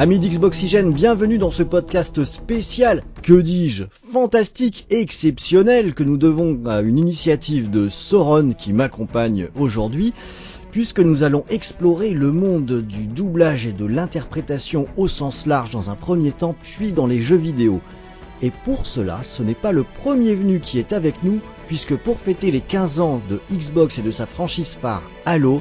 Amis d'Xboxygène, bienvenue dans ce podcast spécial, que dis-je, fantastique, exceptionnel, que nous devons à une initiative de Sauron qui m'accompagne aujourd'hui, puisque nous allons explorer le monde du doublage et de l'interprétation au sens large dans un premier temps, puis dans les jeux vidéo. Et pour cela, ce n'est pas le premier venu qui est avec nous, puisque pour fêter les 15 ans de Xbox et de sa franchise phare Halo,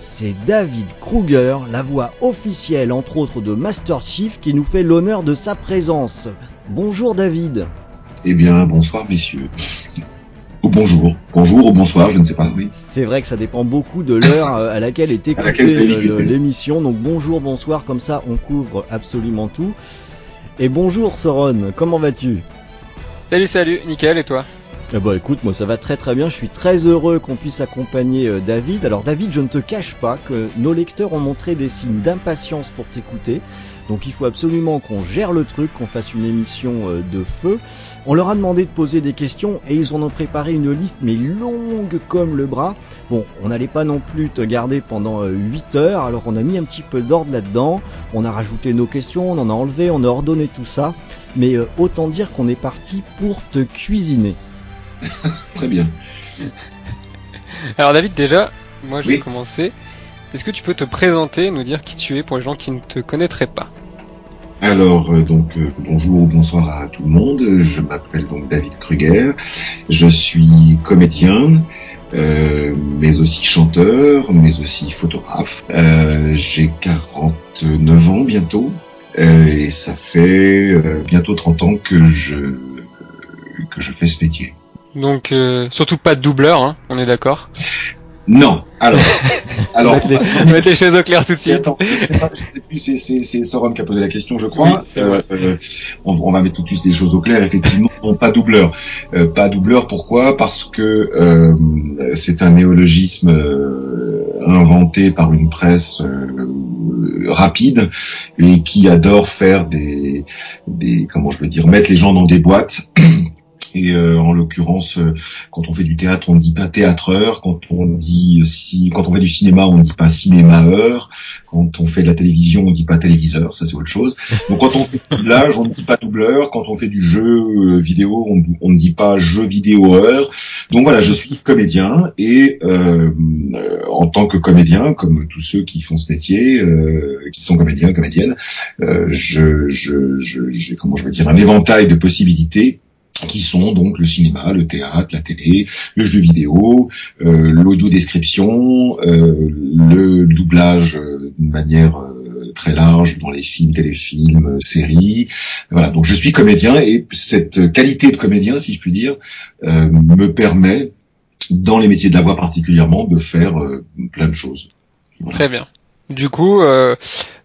c'est David Kruger, la voix officielle entre autres de Master Chief, qui nous fait l'honneur de sa présence. Bonjour David. Eh bien, bonsoir messieurs. Ou bonjour. Bonjour ou bonsoir, je ne sais pas, oui. C'est vrai que ça dépend beaucoup de l'heure euh, à laquelle est écoutée l'émission. Donc bonjour, bonsoir, comme ça on couvre absolument tout. Et bonjour Soron, comment vas-tu? Salut, salut, nickel, et toi? Eh bah écoute, moi ça va très très bien, je suis très heureux qu'on puisse accompagner euh, David. Alors David, je ne te cache pas que nos lecteurs ont montré des signes d'impatience pour t'écouter. Donc il faut absolument qu'on gère le truc, qu'on fasse une émission euh, de feu. On leur a demandé de poser des questions et ils en ont préparé une liste mais longue comme le bras. Bon, on n'allait pas non plus te garder pendant 8 euh, heures, alors on a mis un petit peu d'ordre là-dedans. On a rajouté nos questions, on en a enlevé, on a ordonné tout ça. Mais autant dire qu'on est parti pour te cuisiner. Très bien. Alors David, déjà, moi je vais commencer. Est-ce que tu peux te présenter, nous dire qui tu es pour les gens qui ne te connaîtraient pas? Alors euh, donc euh, bonjour ou bonsoir à tout le monde. Je m'appelle donc David Kruger. Je suis comédien, euh, mais aussi chanteur, mais aussi photographe. J'ai 49 ans bientôt et ça fait bientôt 30 ans que je que je fais ce métier. Donc euh, surtout pas de doubleur, hein, on est d'accord Non. Alors, alors, on va les choses au clair tout de suite. Attends, c'est Soron qui a posé la question, je crois. Euh, euh, on, va mettre tout de suite les choses au clair. Effectivement, non, pas doubleur. pas doubleur. Pourquoi? Parce que c'est un néologisme inventé par une presse rapide et qui adore faire des, des, comment je veux dire, mettre les gens dans des boîtes. Et euh, en l'occurrence, euh, quand on fait du théâtre, on ne dit pas théâtreur. Quand on dit si, quand on fait du cinéma, on ne dit pas cinémaeur. Quand on fait de la télévision, on ne dit pas téléviseur. Ça, c'est autre chose. Donc, quand on fait du doublage, on ne dit pas doubleur. Quand on fait du jeu euh, vidéo, on, ne dit pas jeu vidéoeur. Donc voilà, je suis comédien et en tant que comédien, comme tous ceux qui font ce métier, qui sont comédiens, comédiennes, je, je, je, j'ai comment je veux dire un éventail de possibilités qui sont donc le cinéma, le théâtre, la télé, le jeu vidéo, euh, l'audio description, euh, le doublage euh, d'une manière euh, très large dans les films, téléfilms, séries. Voilà, donc je suis comédien et cette qualité de comédien, si je puis dire, me permet, dans les métiers de la voix particulièrement, de faire plein de choses. Très bien. Du coup,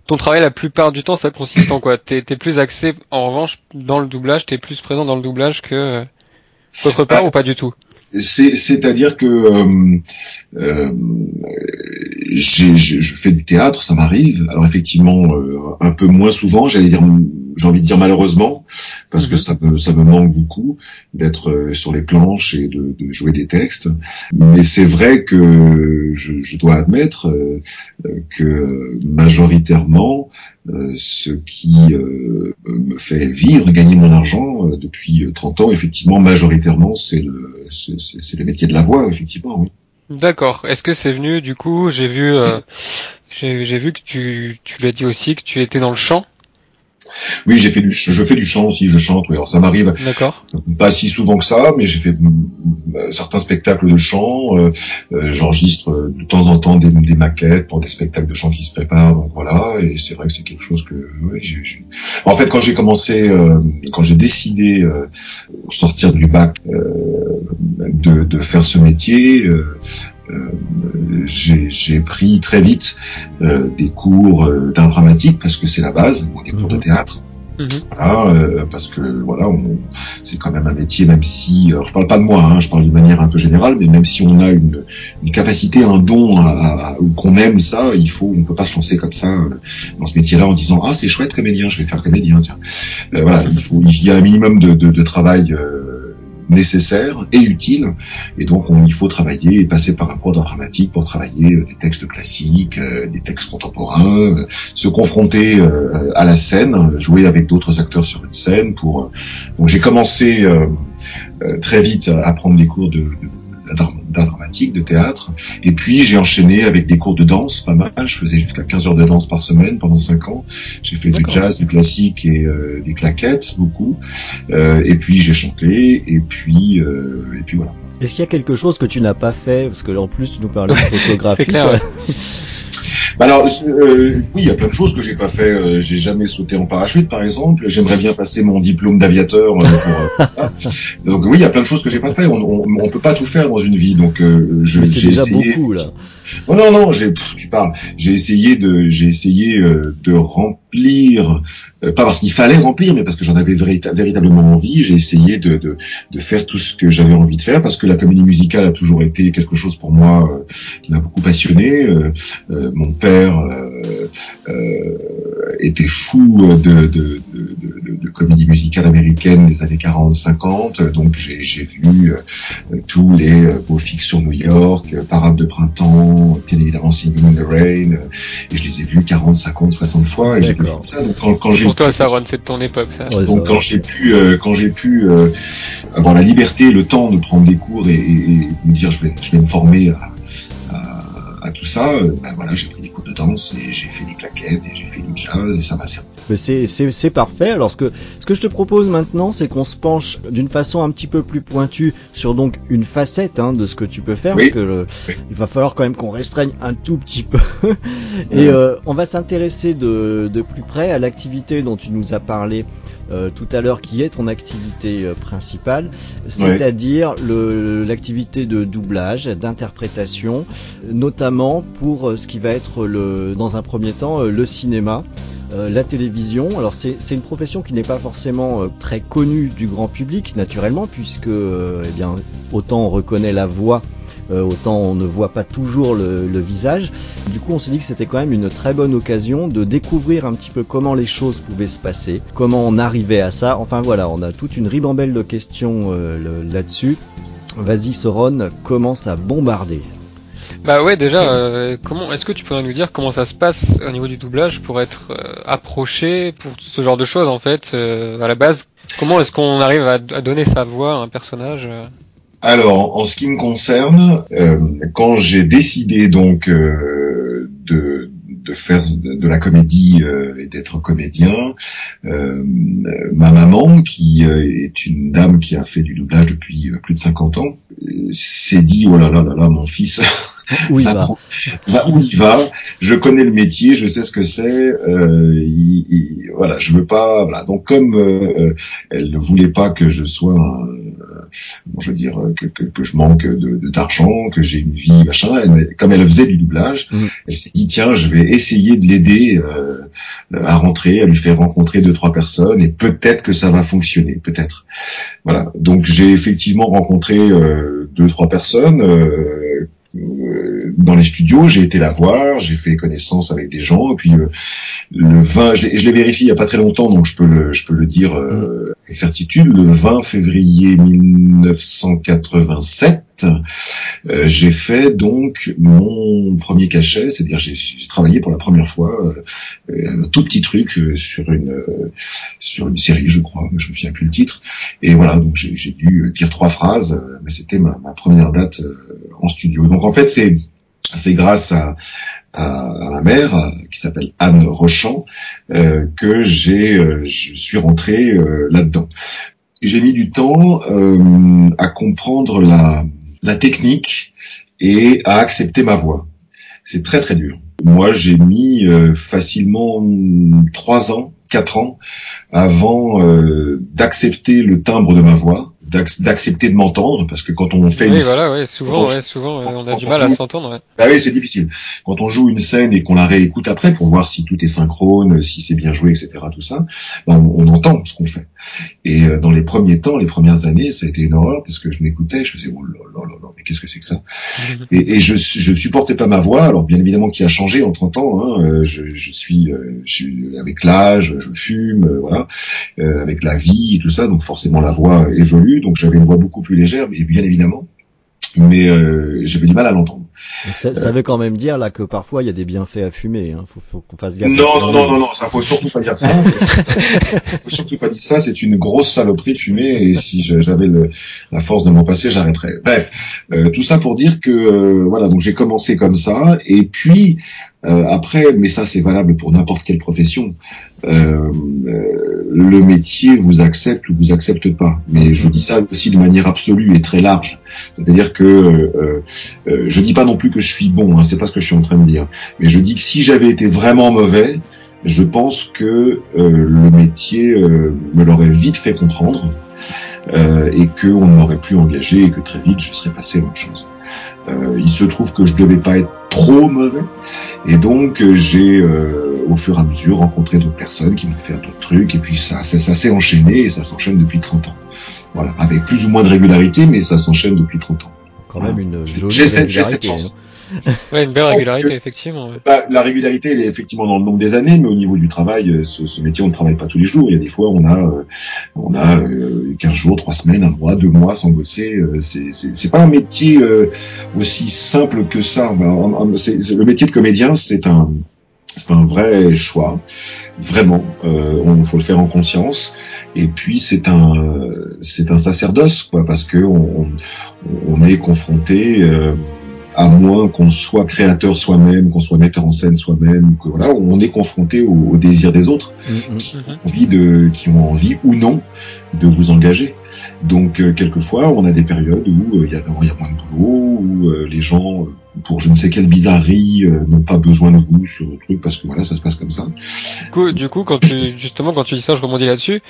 ton travail la plupart du temps ça consiste en quoi? T'es es plus axé en revanche dans le doublage, t'es plus présent dans le doublage que euh, autre part ou pas du tout? C'est-à-dire que euh, euh, je fais du théâtre, ça m'arrive. Alors effectivement, euh, un peu moins souvent, j'allais dire, j'ai envie de dire malheureusement, parce que mhm. ça me ça me manque beaucoup d'être euh, sur les planches et de, de jouer des textes. Mais c'est vrai que je, je dois admettre euh, que majoritairement, ce qui me fait vivre, gagner mon argent depuis 30 ans, effectivement, majoritairement, c'est le c'est le métier de la voix, effectivement, oui. D'accord. Est-ce que c'est venu du coup J'ai vu, euh, j'ai vu que tu, tu l'as dit aussi que tu étais dans le chant? Oui, j'ai fait du, je fais du chant aussi, je chante. Oui, alors ça m'arrive. D'accord. Pas si souvent que ça, mais j'ai fait euh, certains spectacles de chant. Euh, euh, j'enregistre de temps en temps des, des, maquettes pour des spectacles de chant qui se préparent. Donc voilà, et c'est vrai que c'est quelque chose que. Oui, j'ai, En fait, quand j'ai commencé, quand j'ai décidé au sortir du bac de, de, faire ce métier. J'ai pris très vite des cours d'art dramatique parce que c'est la base, des cours de mhm. théâtre. Mhm. Euh, parce que voilà, c'est quand même un métier, même si, alors je parle pas de moi, hein, je parle d'une manière un peu générale, mais même si on a une, une capacité, un don, ou qu'on aime ça, il faut, on peut pas se lancer comme ça euh, dans ce métier-là en disant ah c'est chouette comédien, je vais faire comédien. Tiens, euh, voilà, il faut, il y a un minimum de, de, de travail nécessaire et utile. Et donc, on, il faut travailler et passer par un cours dramatique pour travailler des textes classiques, des textes contemporains, se confronter à la scène, jouer avec d'autres acteurs sur une scène. Pour donc, j'ai commencé très vite à prendre des cours de, de d'art dramatique, de théâtre. Et puis j'ai enchaîné avec des cours de danse, pas mal. Je faisais jusqu'à 15 heures de danse par semaine pendant 5 ans. J'ai fait du jazz, du classique et euh, des claquettes, beaucoup. Euh, et puis j'ai chanté, et puis, euh, et puis voilà. Est-ce qu'il y a quelque chose que tu n'as pas fait? Parce que là, en plus, tu nous parlais de photographie. Bah alors, euh, oui, il y a plein de choses que j'ai pas fait. Euh, j'ai jamais sauté en parachute, par exemple. J'aimerais bien passer mon diplôme d'aviateur. Euh, donc oui, il y a plein de choses que j'ai pas fait. On, on, on, peut pas tout faire dans une vie. Donc je, j'ai essayé. Beaucoup, là. Oh non non, j'ai, tu parles. J'ai essayé de, j'ai essayé de remplir, pas parce qu'il fallait remplir, mais parce que j'en avais véritablement envie. J'ai essayé de, de, de, faire tout ce que j'avais envie de faire, parce que la comédie musicale a toujours été quelque chose pour moi qui m'a beaucoup passionné. mon père euh, euh, était fou de, de, de, comédie musicale américaine des années 40-50, donc j'ai vu euh, tous les beaux fixes sur New York, Parade de printemps, bien évidemment Singing in the Rain, et je les ai vus 40, 50, 60 fois, ça. Donc quand, quand Pour toi, ça, Ron, c'est de ton époque, ça. donc quand j'ai pu, quand j'ai pu avoir la liberté, le temps de prendre des cours et, et, me dire je vais, je vais me former à à tout ça, euh, ben voilà, j'ai pris des cours de danse et j'ai fait des claquettes et j'ai fait du jazz et ça m'a servi. Mais c'est, parfait. Alors ce que, ce que je te propose maintenant, c'est qu'on se penche d'une façon un petit peu plus pointue sur donc une facette hein, de ce que tu peux faire, parce que il va falloir quand même qu'on restreigne un tout petit peu. et euh, on va s'intéresser de, de plus près à l'activité dont tu nous as parlé euh, tout à l'heure, qui est ton activité euh, principale, c'est-à-dire l'activité de doublage, d'interprétation, notamment pour euh, ce qui va être le, dans un premier temps le cinéma. la télévision, alors c'est une profession qui n'est pas forcément très connue du grand public naturellement puisque eh bien autant on reconnaît la voix euh, autant on ne voit pas toujours le, visage. Du coup, on s'est dit que c'était quand même une très bonne occasion de découvrir un petit peu comment les choses pouvaient se passer, comment on arrivait à ça. Enfin voilà, on a toute une ribambelle de questions euh, là-dessus. Vas-y Soron, commence à bombarder. Bah ouais, déjà, euh, comment est-ce que tu pourrais nous dire comment ça se passe au niveau du doublage pour être approché pour ce genre de choses en fait à la base? Comment est-ce qu'on arrive à, donner sa voix à un personnage alors, en ce qui me concerne, euh, quand j'ai décidé donc euh, de, faire de, la comédie euh, et d'être comédien, ma maman, qui est une dame qui a fait du doublage depuis plus de 50 ans, s'est dit oh là là là là mon fils. Où il va. Où il va. Je connais le métier, je sais ce que c'est. voilà, je veux pas. Voilà. Donc comme elle ne voulait pas que je sois un, bon, je veux dire euh, que, que, que je manque de d'argent, que j'ai une vie machin. Elle, comme elle faisait du doublage, mm. elle s'est dit tiens, je vais essayer de l'aider euh, à rentrer, à lui faire rencontrer deux trois personnes et peut-être que ça va fonctionner, peut-être. Voilà. Donc j'ai effectivement rencontré euh, deux trois personnes. Euh, dans les studios, j'ai été la voir, j'ai fait connaissance avec des gens, et puis euh, le 20, je l'ai vérifié il y a pas très longtemps, donc je peux le, dire euh, certitude, le 20 février 1987, j'ai fait donc mon premier cachet, c'est-à-dire j'ai travaillé pour la première fois un tout petit truc sur une sur une série, je crois, je me souviens plus le titre, et voilà, donc j'ai dû dire trois phrases, mais c'était ma, ma, première date en studio. Donc en fait, c'est c'est grâce à, à, ma mère qui s'appelle Anne Rochant euh, que j'ai euh, je suis rentré euh, là-dedans. J'ai mis du temps à comprendre la la technique et à accepter ma voix. C'est très très dur. Moi, j'ai mis facilement trois ans, quatre ans avant d'accepter le timbre de ma voix d'accepter de m'entendre parce que quand on fait oui, voilà, ouais, souvent, ouais, souvent, on a du mal à s'entendre. Ouais. Bah oui, c'est difficile. Quand on joue une scène et qu'on la réécoute après pour voir si tout est synchrone, si c'est bien joué, etc., tout ça, bah, on, entend ce qu'on fait. Et euh, dans les premiers temps, les premières années, ça a été une horreur parce que je m'écoutais, je faisais oh là là là là, mais qu'est-ce que c'est que ça? Et, et je je supportais pas ma voix. Alors bien évidemment, qui a changé en 30 ans. Hein, euh, je, je, suis, euh, je suis avec l'âge, je fume, voilà, avec la vie et tout ça, donc forcément la voix évolue donc j'avais une voix beaucoup plus légère, mais bien évidemment, mais euh, j'avais du mal à l'entendre. Ça, ça, veut quand même dire là que parfois il y a des bienfaits à fumer. Hein. Faut, faut qu'on fasse gaffe. Non, non, non, non, non, ça faut surtout pas dire ça. faut surtout pas dire ça. C'est une grosse saloperie de fumer et si j'avais la force de m'en passer, j'arrêterais. Bref, euh, tout ça pour dire que euh, voilà, donc j'ai commencé comme ça et puis euh, après, mais ça c'est valable pour n'importe quelle profession. Euh, euh, le métier vous accepte ou vous accepte pas. Mais je dis ça aussi de manière absolue et très large. C'est-à-dire que euh, euh, je dis pas non plus que je suis bon. Hein, c'est pas ce que je suis en train de dire. Mais je dis que si j'avais été vraiment mauvais, je pense que le métier me l'aurait vite fait comprendre. Et qu'on ne m'aurait plus engagé et que très vite je serais passé à autre chose. Euh, il se trouve que je devais pas être trop mauvais, et donc euh, j'ai euh, au fur et à mesure rencontré d'autres personnes qui m'ont fait d'autres trucs, et puis ça, ça, ça s'est enchaîné et ça s'enchaîne depuis 30 ans. Voilà, avec plus ou moins de régularité, mais ça s'enchaîne depuis 30 ans. Quand même une jolie régularité. Cette, hein. Ouais, une belle régularité, effectivement. Bah, la régularité, elle est effectivement dans le nombre des années, mais au niveau du travail, euh, ce, ce, métier, on ne travaille pas tous les jours. Il y a des fois, on a, euh, on a euh, 15 jours, 3 semaines, un mois, deux mois sans bosser. Euh, c'est pas un métier aussi simple que ça. Bah, le métier de comédien, c'est un, c'est un vrai choix, vraiment. on faut le faire en conscience. Et puis c'est un, c'est un sacerdoce, quoi, parce que on, on est confronté à moins qu'on soit créateur soi-même, qu'on soit metteur en scène soi-même, que voilà, on est confronté au, au désir des autres mm-hmm. qui, ont envie de, qui ont envie ou non de vous engager. Donc euh, quelquefois, on a des périodes où euh, il y, a, y, a, moins de boulot, où euh, les gens, pour je ne sais quelle bizarrerie, n'ont pas besoin de vous sur le truc parce que voilà, ça se passe comme ça. Du coup, du coup quand tu justement quand tu dis ça, je rebondis là-dessus.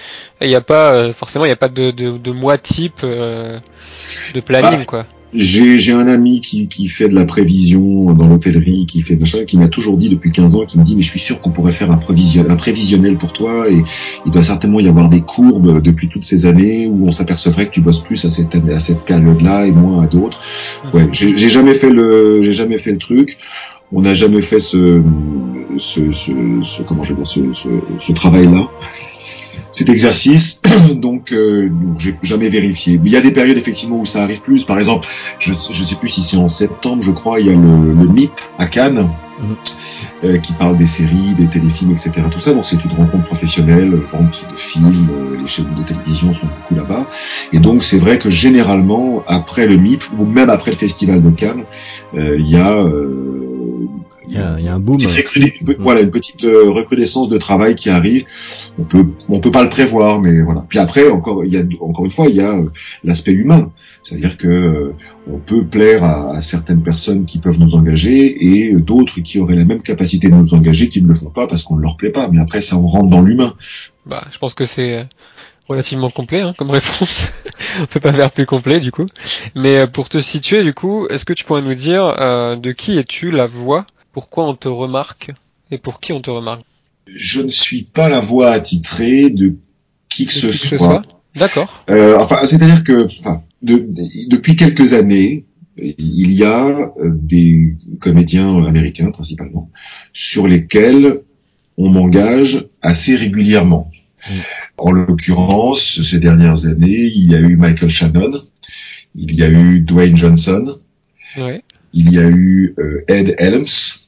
Il n'y a pas forcément, il n'y a pas de, de, de mois type de planning, bah, quoi. J'ai un ami qui, qui fait de la prévision dans l'hôtellerie, qui fait machin, qui m'a toujours dit depuis 15 ans, qui me dit mais je suis sûr qu'on pourrait faire un, prévision, un prévisionnel pour toi et il doit certainement y avoir des courbes depuis toutes ces années où on s'apercevrait que tu bosses plus à cette à cette période-là et moins à d'autres. Ouais, j'ai jamais fait le j'ai jamais fait le truc. On n'a jamais fait ce, ce, ce, ce, comment je veux dire ce, ce, ce travail-là cet exercice, donc, euh, j'ai jamais vérifié. Mais il y a des périodes effectivement où ça arrive plus. Par exemple, je je sais plus si c'est en septembre, je crois, il y a le, le MIP à Cannes. Mhm. Euh, qui parle des séries, des téléfilms, etc. Tout ça, donc c'est une rencontre professionnelle, vente de films, euh, les chaînes de télévision sont beaucoup là-bas. Et donc c'est vrai que généralement, après le MIP, ou même après le Festival de Cannes, euh, il y a il y, a, il y a un boom. Une voilà, une petite euh, recrudescence de travail qui arrive. On peut, on peut pas le prévoir, mais voilà. Puis après, encore, il y a, encore une fois, il y a euh, l'aspect humain, c'est-à-dire que euh, on peut plaire à, à, certaines personnes qui peuvent nous engager et d'autres qui auraient la même capacité de nous engager qui ne le font pas parce qu'on ne leur plaît pas. Mais après, ça, on rentre dans l'humain. Bah, je pense que c'est relativement complet hein, comme réponse. on peut pas faire plus complet du coup. Mais pour te situer du coup, est-ce que tu pourrais nous dire euh, de qui es-tu la voix pourquoi on te remarque et pour qui on te remarque? Je ne suis pas la voix attitrée de qui que, ce, soit. D'accord. Euh, enfin, c'est-à-dire que enfin, de, depuis quelques années, il y a euh, des comédiens américains principalement sur lesquels on m'engage assez régulièrement. Mm. En l'occurrence, ces dernières années, il y a eu Michael Shannon, il y a eu Dwayne Johnson, ouais. il y a eu euh, Ed Helms,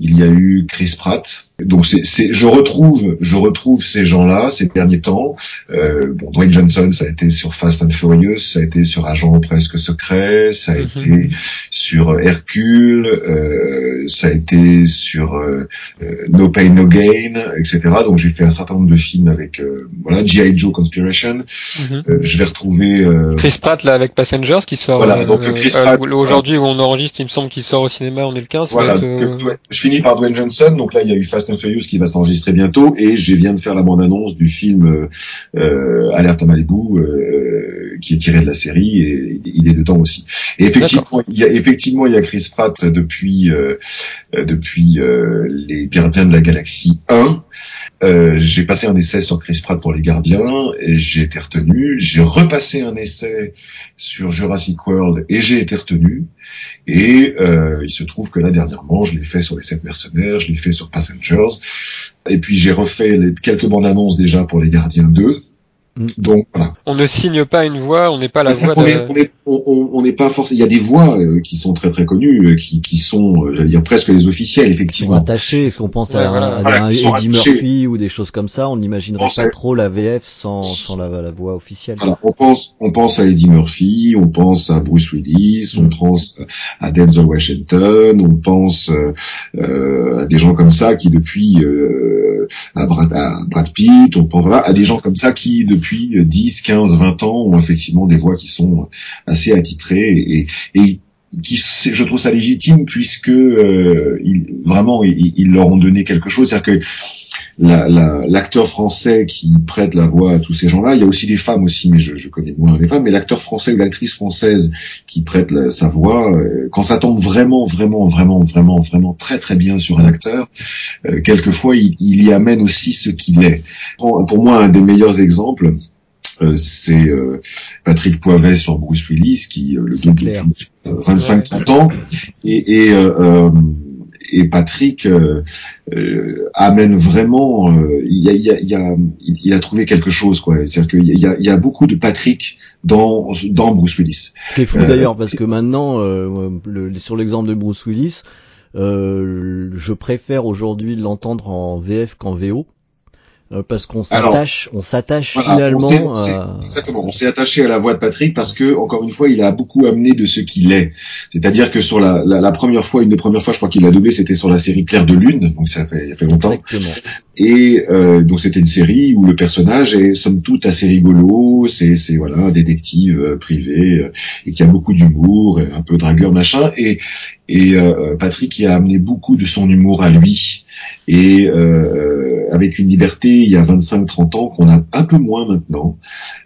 il y a eu Chris Pratt. Donc c'est, je retrouve, je retrouve ces gens-là ces derniers temps. Euh, bon, Dwayne Johnson, ça a été sur Fast and Furious, ça a été sur Agent presque secret, ça a mhm. été sur Hercule, euh, ça a été sur euh, euh No Pain No Gain, etc. Donc j'ai fait un certain nombre de films avec euh, voilà GI Joe Conspiration. Mhm. Euh, je vais retrouver Chris Pratt là avec Passengers qui sort. Voilà, donc Chris Pratt. Aujourd'hui où on enregistre, il me semble qu'il sort au cinéma, on est le 15. Voilà, je finis par Dwayne Johnson. Donc là, il y a eu Fast Furious qui va s'enregistrer bientôt et je viens de faire la bande-annonce du film euh, euh Alerte à Malibu euh, qui est tiré de la série et il est dedans aussi. Effectivement, il y a effectivement il y a Chris Pratt depuis euh, depuis les Gardiens de la Galaxie 1. Euh, j'ai passé un essai sur Chris Pratt pour les Gardiens et j'ai été retenu. J'ai repassé un essai sur Jurassic World et j'ai été retenu. Et euh, il se trouve que là dernièrement, je l'ai fait sur les sept mercenaires, je l'ai fait sur Passengers. Et puis j'ai refait les, quelques bandes annonces déjà pour les Gardiens 2. Mm. Donc voilà. On ne signe pas une voix, on n'est pas la voix. On n'est on n'est pas forcément. Il y a des voix euh, qui sont très très connues, euh, qui, qui sont, euh, j'allais dire presque les officiels effectivement. Ils sont attachés. Est-ce qu'on pense à, un Eddie Murphy ou des choses comme ça On n'imaginerait pas trop la VF sans, sans la, la, voix officielle. Voilà, on pense on pense à Eddie Murphy, on pense à Bruce Willis, on pense à Denzel Washington, on pense euh, à des gens comme ça qui depuis euh, à, Brad, à Brad Pitt, on pense voilà, à des gens comme ça qui depuis 10, 15, 20 ans ont effectivement des voix qui sont assez attitrées et, et qui je trouve ça légitime puisque euh, ils, vraiment ils, leur ont donné quelque chose. C'est-à-dire que l'acteur la, français qui prête la voix à tous ces gens-là, il y a aussi des femmes aussi, mais je, je connais moins les femmes, mais l'acteur français ou l'actrice française qui prête sa voix, euh, quand ça tombe vraiment, vraiment, vraiment, vraiment, vraiment très très bien sur un acteur, euh, quelquefois il, il, y amène aussi ce qu'il est. Pour moi, un des meilleurs exemples, euh, c'est euh, Patrick Poivet sur Bruce Willis qui euh, le double 25-30 ans et, et et Patrick amène vraiment il, a, il, a, il, a, trouvé quelque chose quoi. C'est-à-dire qu'il y a, il y a beaucoup de Patrick dans dans Bruce Willis. Ce qui est fou d'ailleurs parce que maintenant le, sur l'exemple de Bruce Willis je préfère aujourd'hui l'entendre en VF qu'en VO euh, parce qu'on s'attache, on s'attache finalement. On exactement, on s'est attaché à la voix de Patrick parce que encore une fois, il a beaucoup amené de ce qu'il est. C'est-à-dire que sur la, la, la, première fois, une des premières fois, je crois qu'il a doublé, c'était sur la série Claire de Lune, donc ça fait, il fait longtemps. Exactement. Et euh, donc c'était une série où le personnage est somme toute assez rigolo, c'est c'est voilà un détective euh, privé euh, et qui a beaucoup d'humour, un peu dragueur machin. Et et euh, Patrick y a amené beaucoup de son humour à lui et euh, avec une liberté il y a 25-30 ans qu'on a un peu moins maintenant,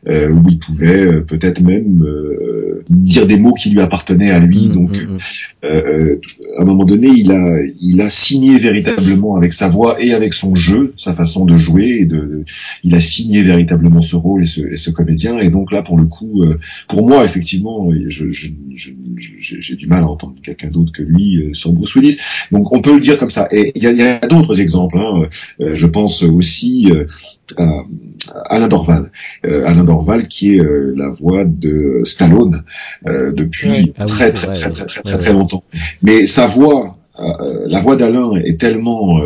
euh, où il pouvait euh, peut-être même euh, dire des mots qui lui appartenaient à lui. Mmh, Donc, mmh, mmh. Euh, à un moment donné, il a, il a signé véritablement avec sa voix et avec son jeu, sa façon de jouer, et de, il a signé véritablement ce rôle et ce, et ce comédien. Et donc là, pour le coup, pour moi, effectivement, je, je, j'ai du mal à entendre quelqu'un d'autre que lui sur Bruce Willis. Donc, on peut le dire comme ça. Et il y a, y a d'autres exemples. Hein. Euh, je pense aussi euh, à Alain Dorval. Euh, Alain Dorval qui est la voix de Stallone depuis ah très, très, très, très, très, très, longtemps. Mais sa voix, la voix d'Alain est tellement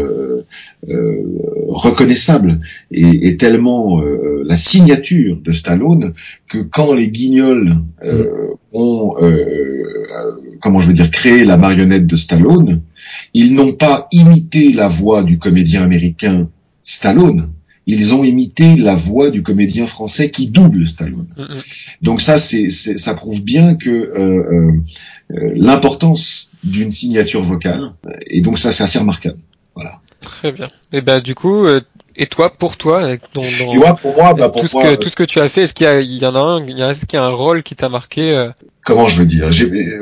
reconnaissable et, et tellement la signature de Stallone que quand les Guignols ont, comment je veux dire, créé la marionnette de Stallone, ils n'ont pas imité la voix du comédien américain Stallone, ils ont imité la voix du comédien français qui double Stallone. Mm, mm. Donc ça, c'est, ça prouve bien que euh, euh, euh, l'importance d'une signature vocale, et donc ça, c'est assez remarquable. Voilà. Très bien. Et ben du coup, et toi, pour toi, avec pour moi, bah, pour tout, ce que, tout ce que tu as fait, est-ce qu'il y, a, il y en a un, est-ce qu'il y a un rôle qui t'a marqué Comment je veux dire?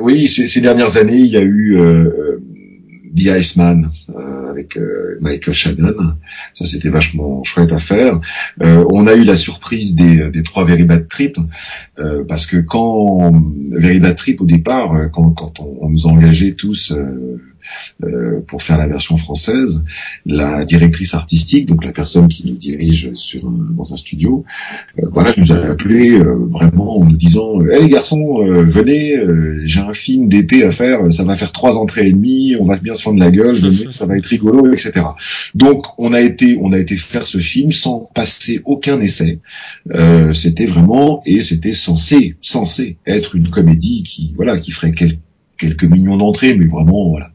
Oui, ces, ces, dernières années, il y a eu The Iceman euh, avec euh, Michael Shannon. Ça, c'était vachement chouette à faire. Euh, on a eu la surprise des, des trois Very Bad Trip parce que quand Very Bad Trip au départ, quand, quand on, on, nous a engagés tous euh, pour faire la version française. La directrice artistique, donc la personne qui nous dirige sur dans un studio, euh, voilà, nous a appelé euh, vraiment en nous disant "Eh les garçons, venez, j'ai un film d'été à faire, ça va faire trois entrées et demie, on va bien se fendre la gueule, venez, ça va être rigolo, etc." Donc on a été on a été faire ce film sans passer aucun essai. c'était vraiment et c'était censé censé être une comédie qui voilà qui ferait quelques quelques millions d'entrées, mais vraiment voilà.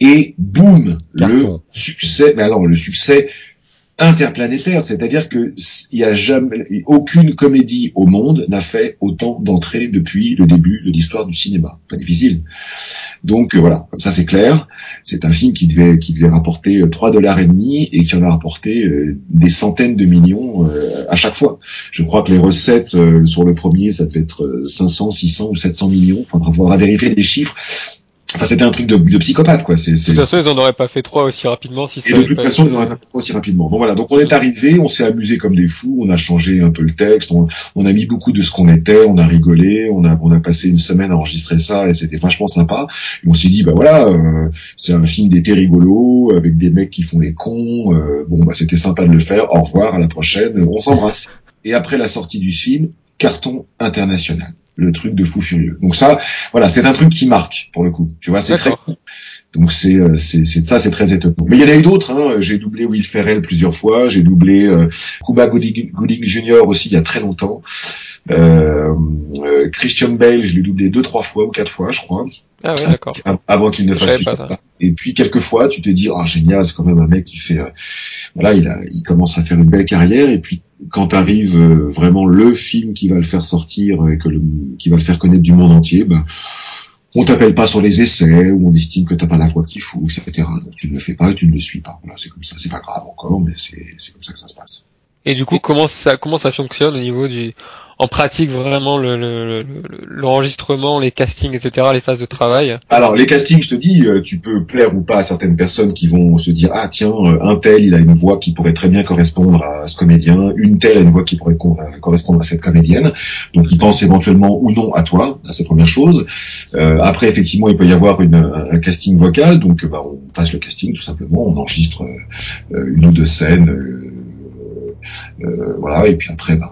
Et boum, le succès. Mais alors le succès interplanétaire, c'est-à-dire que il y a jamais aucune comédie au monde n'a fait autant d'entrées depuis le début de l'histoire du cinéma. Pas difficile. Donc euh, voilà, comme ça c'est clair. C'est un film qui devait qui devait rapporter 3 euh, dollars et demi et qui en a rapporté euh, des centaines de millions à chaque fois. Je crois que les recettes sur le premier ça devait être 500, 600 ou 700 millions. Faudra voir à vérifier les chiffres. Enfin, c'était un truc de, de psychopathe, quoi. C'est, de toute façon, ils en auraient pas fait trois aussi rapidement si Et de toute façon, ils en auraient pas fait trois aussi rapidement. Donc voilà. Donc on est arrivé, on s'est amusé comme des fous, on a changé un peu le texte, on, on a mis beaucoup de ce qu'on était, on a rigolé, on a, on a passé une semaine à enregistrer ça et c'était vachement sympa. Et on s'est dit, bah voilà, euh, c'est un film d'été rigolo avec des mecs qui font les cons. Euh, bon, bah c'était sympa de le faire. Au revoir, à la prochaine. On s'embrasse. et après la sortie du film, carton international. Le truc de fou furieux. Donc ça, voilà, c'est un truc qui marque pour le coup. Tu vois, c'est très donc c'est euh, c'est ça c'est très étonnant. Mais il y en a eu d'autres. Hein. J'ai doublé Will Ferrell plusieurs fois. J'ai doublé euh, Cuba Gooding, Gooding Jr. aussi il y a très longtemps. Euh, euh, Christian Bale, je l'ai doublé deux, trois fois ou quatre fois, je crois. Ah ouais, d'accord. Avant qu'il ne fasse pas Et puis quelques fois, tu te dis, ah génial, c'est quand même un mec qui fait, euh, voilà, il a, il commence à faire une belle carrière. Et puis quand arrive euh, vraiment le film qui va le faire sortir et que le, qui va le faire connaître du monde entier, ben on t'appelle pas sur les essais ou on estime que t'as pas la voix qu'il faut, etc. Donc tu ne le fais pas tu ne le suis pas. Voilà, c'est comme ça. C'est pas grave encore, mais c'est comme ça que ça se passe. Et du coup, comment ça comment ça fonctionne au niveau du en pratique vraiment l'enregistrement, le, les castings, etc., les phases de travail Alors les castings, je te dis, euh, tu peux plaire ou pas à certaines personnes qui vont se dire ah tiens euh, un tel il a une voix qui pourrait très bien correspondre à ce comédien, une telle a une voix qui pourrait euh, correspondre à cette comédienne, donc ils pensent éventuellement ou non à toi, à cette première chose. Euh, après effectivement il peut y avoir une, un casting vocal, donc bah, on passe le casting tout simplement, on enregistre une ou deux scènes voilà, et puis après, ben,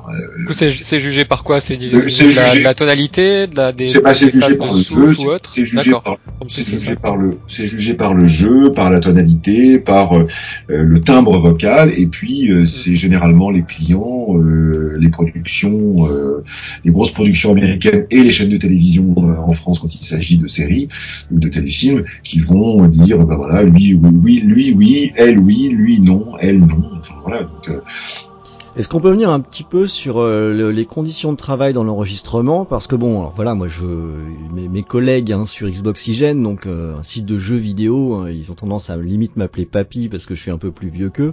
euh, c'est jugé par quoi? C'est la, la, tonalité, de la, des, c'est pas jugé par le jeu, c'est jugé par, c'est jugé par le, c'est jugé par le jeu, par la tonalité, par euh, le timbre vocal, et puis mm. c'est généralement les clients, les productions, les grosses productions américaines et les chaînes de télévision en France quand il s'agit de séries ou de téléfilms qui vont dire, ben voilà, lui, oui, oui, lui, oui, elle, oui, lui, non, elle, non. Enfin voilà. Donc, est-ce qu'on peut venir un petit peu sur euh, les conditions de travail dans l'enregistrement? Parce que bon, alors voilà, moi je mes, collègues hein, sur Xboxygène, donc euh, un site de jeux vidéo, hein, ils ont tendance à limite m'appeler papy parce que je suis un peu plus vieux qu'eux.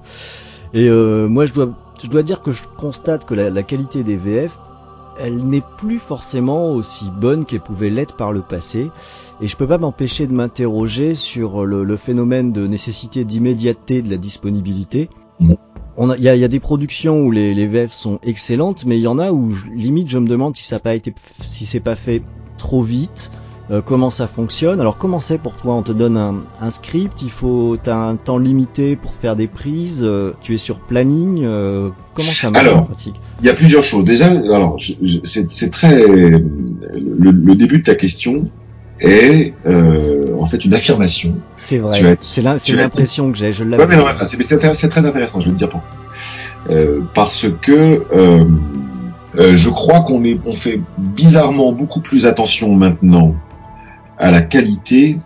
Et euh, moi je dois je dois dire que je constate que la, qualité des VF, elle n'est plus forcément aussi bonne qu'elle pouvait l'être par le passé. Et je peux pas m'empêcher de m'interroger sur le, le, phénomène de nécessité d'immédiateté de la disponibilité il y a, des productions où les, les VF sont excellentes, mais il y en a où limite je me demande si ça n'a pas été, si c'est pas fait trop vite. Euh, comment ça fonctionne Alors comment c'est pour toi? On te donne un, script, il faut, t'as un temps limité pour faire des prises, euh, tu es sur planning. Euh, comment ça marche en pratique? Il y a plusieurs choses. Déjà, alors c'est très le, le, début de ta question est euh, en fait une affirmation. C'est vrai. C'est l'impression que j'ai. Je l'avais. Ouais, c'est très intéressant. Je vais te dire pourquoi. Euh, parce que euh, euh, je crois qu'on est, on fait bizarrement beaucoup plus attention maintenant à la qualité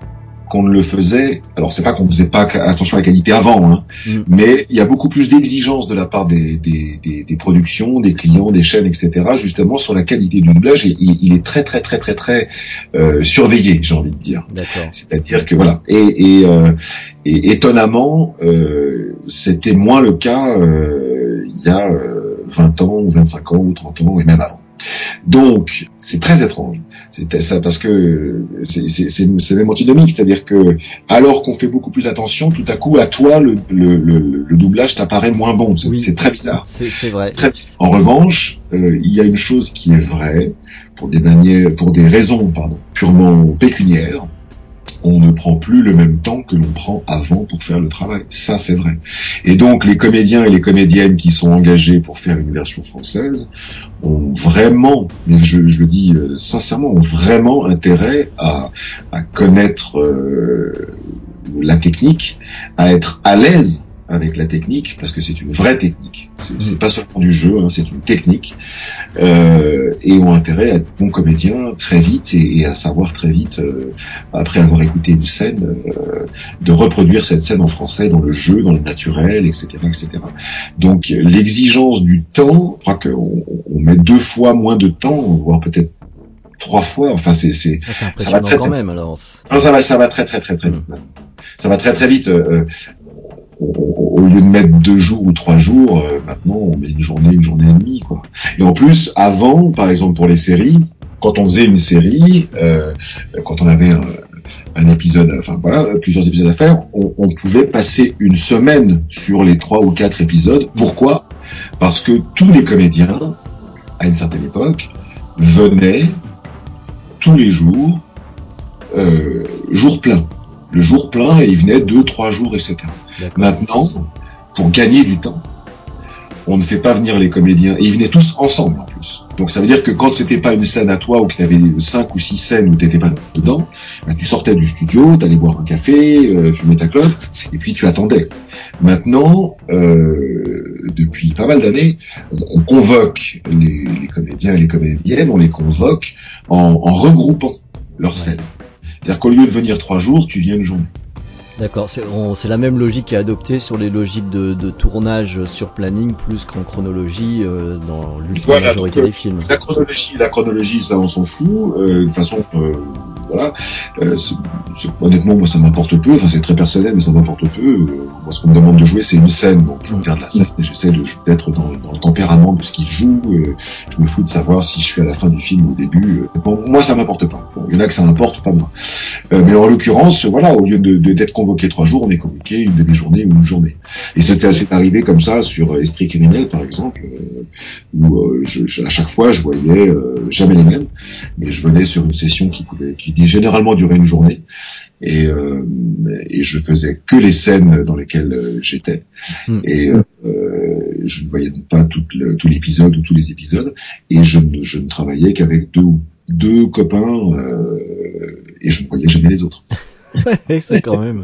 qu'on ne le faisait. Alors c'est pas qu'on faisait pas attention à la qualité avant, hein, mm. mais il y a beaucoup plus d'exigences de la part des, des, des, des, productions, des clients, des chaînes, etc. Justement sur la qualité du doublage, et, il est très très très très très euh, surveillé, j'ai envie de dire. C'est-à-dire que voilà. Et, et, euh, et étonnamment, euh, c'était moins le cas euh, il y a 20 ans ou 25 ans ou 30 ans et même avant. Donc, c'est très étrange. C'est ça parce que c'est même antinomique, c'est-à-dire que alors qu'on fait beaucoup plus attention, tout à coup à toi le, le, le, doublage t'apparaît moins bon. C'est très bizarre. C'est vrai. En revanche, euh, il y a une chose qui est vraie pour des manières, pour des raisons pardon, purement pécuniaires on ne prend plus le même temps que l'on prend avant pour faire le travail. Ça, c'est vrai. Et donc, les comédiens et les comédiennes qui sont engagés pour faire une version française ont vraiment, je, le dis euh, sincèrement, ont vraiment intérêt à, connaître euh, la technique, à être à l'aise avec la technique, parce que c'est une vraie technique. C'est pas seulement du jeu, hein, c'est une technique. Euh, et ont intérêt à être bons comédiens très vite et, à savoir très vite, euh, après avoir écouté une scène, euh, de reproduire cette scène en français dans le jeu, dans le naturel, etc., etc. Donc l'exigence du temps, je crois qu'on on met deux fois moins de temps, voire peut-être trois fois. Enfin, c'est c'est ça, va très, quand même alors. ça va ça va très très très très vite. Ça va très très vite au, lieu de mettre deux jours ou trois jours, euh, maintenant on met une journée, une journée et demie, quoi. Et en plus, avant, par exemple pour les séries, quand on faisait une série, euh, quand on avait un, épisode, enfin voilà, plusieurs épisodes à faire, on, pouvait passer une semaine sur les trois ou quatre épisodes. Pourquoi? Parce que tous les comédiens, à une certaine époque, venaient tous les jours, euh, jour plein le jour plein et il venait deux, trois jours, etc. Maintenant, pour gagner du temps, on ne fait pas venir les comédiens. Et ils venaient tous ensemble en plus. Donc ça veut dire que quand c'était pas une scène à toi ou que tu avais cinq ou six scènes où t'étais pas dedans, ben, tu sortais du studio, t'allais boire un café, euh, fumer ta clope, et puis tu attendais. Maintenant, euh, depuis pas mal d'années, on convoque les, les, comédiens et les comédiennes, on les convoque en, en regroupant leurs scènes. C'est-à-dire qu'au lieu de venir trois jours, tu viens une journée. D'accord, c'est la même logique qui est adoptée sur les logiques de, de tournage sur planning plus qu'en chronologie euh, dans l'ultime majorité des films. La chronologie, la chronologie, ça on s'en fout. Euh, de toute façon, euh, voilà. Euh, honnêtement, moi ça m'importe peu. Enfin, c'est très personnel, mais ça m'importe peu. Euh, moi, ce qu'on me demande de jouer, c'est une scène. Donc, je regarde la scène et j'essaie d'être dans, le tempérament de ce qui se joue. je me fous de savoir si je suis à la fin du film ou au début. Bon, moi, ça m'importe pas. Bon, il y en a que ça importe, pas moi. mais en l'occurrence, voilà, au lieu de d'être convoqué trois jours, on est convoqué une demi-journée ou une journée. Et c'était assez arrivé comme ça sur Esprit criminel, par exemple, où je, à chaque fois, je voyais jamais les mêmes, mais je venais sur une session qui pouvait, qui généralement durait une journée et, euh, et je faisais que les scènes dans lesquelles euh, j'étais hmm. et euh, je ne voyais pas tout, l'épisode ou tous les épisodes et je, je ne travaillais qu'avec deux deux copains et je ne voyais jamais les autres. c'est quand même.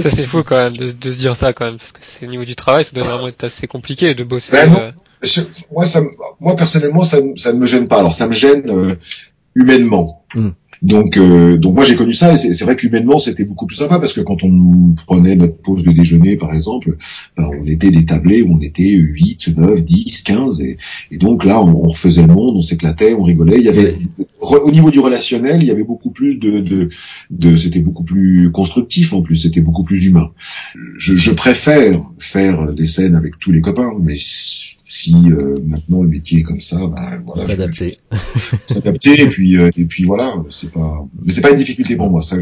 ça c'est fou quand même de, de, se dire ça quand même parce que c'est au niveau du travail ça doit vraiment être assez compliqué de bosser. Ben moi ça, moi personnellement ça, ça ne me gêne pas. Alors ça me gêne humainement. Hmm. Donc, euh, donc moi j'ai connu ça et c'est vrai qu'humainement c'était beaucoup plus sympa parce que quand on prenait notre pause de déjeuner par exemple, ben, on était des tablés où on était 8, 9, 10, 15 et, donc là on, refaisait le monde, on s'éclatait, on rigolait. Il y avait au niveau du relationnel, il y avait beaucoup plus de, de, de c'était beaucoup plus constructif en plus, c'était beaucoup plus humain. Je, je préfère faire des scènes avec tous les copains, mais si euh, maintenant le métier est comme ça, ben voilà, s'adapter, s'adapter et puis euh, et puis voilà, c'est pas, mais c'est pas une difficulté pour moi, ça.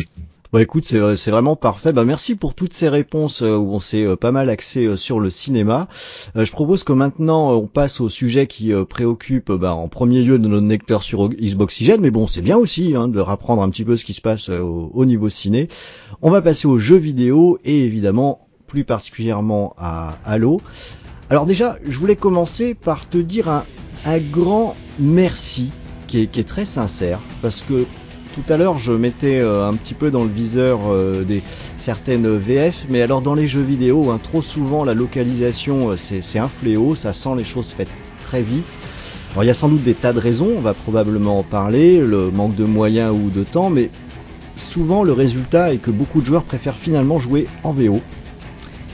Bon écoute, c'est, c'est vraiment parfait. Bah merci pour toutes ces réponses euh, où on s'est pas mal axé sur le cinéma. je propose que maintenant on passe au sujet qui préoccupe bah, en premier lieu de notre lecteur sur Xboxygène, mais bon c'est bien aussi hein, de rapprendre un petit peu ce qui se passe au, au niveau ciné. On va passer aux jeux vidéo et évidemment plus particulièrement à Halo. Alors déjà, je voulais commencer par te dire un, grand merci qui est, très sincère parce que tout à l'heure je mettais euh, un petit peu dans le viseur euh, des certaines VF, mais alors dans les jeux vidéo, hein, trop souvent la localisation euh, c'est un fléau, ça sent les choses faites très vite. Alors il y a sans doute des tas de raisons, on va probablement en parler, le manque de moyens ou de temps, mais souvent le résultat est que beaucoup de joueurs préfèrent finalement jouer en VO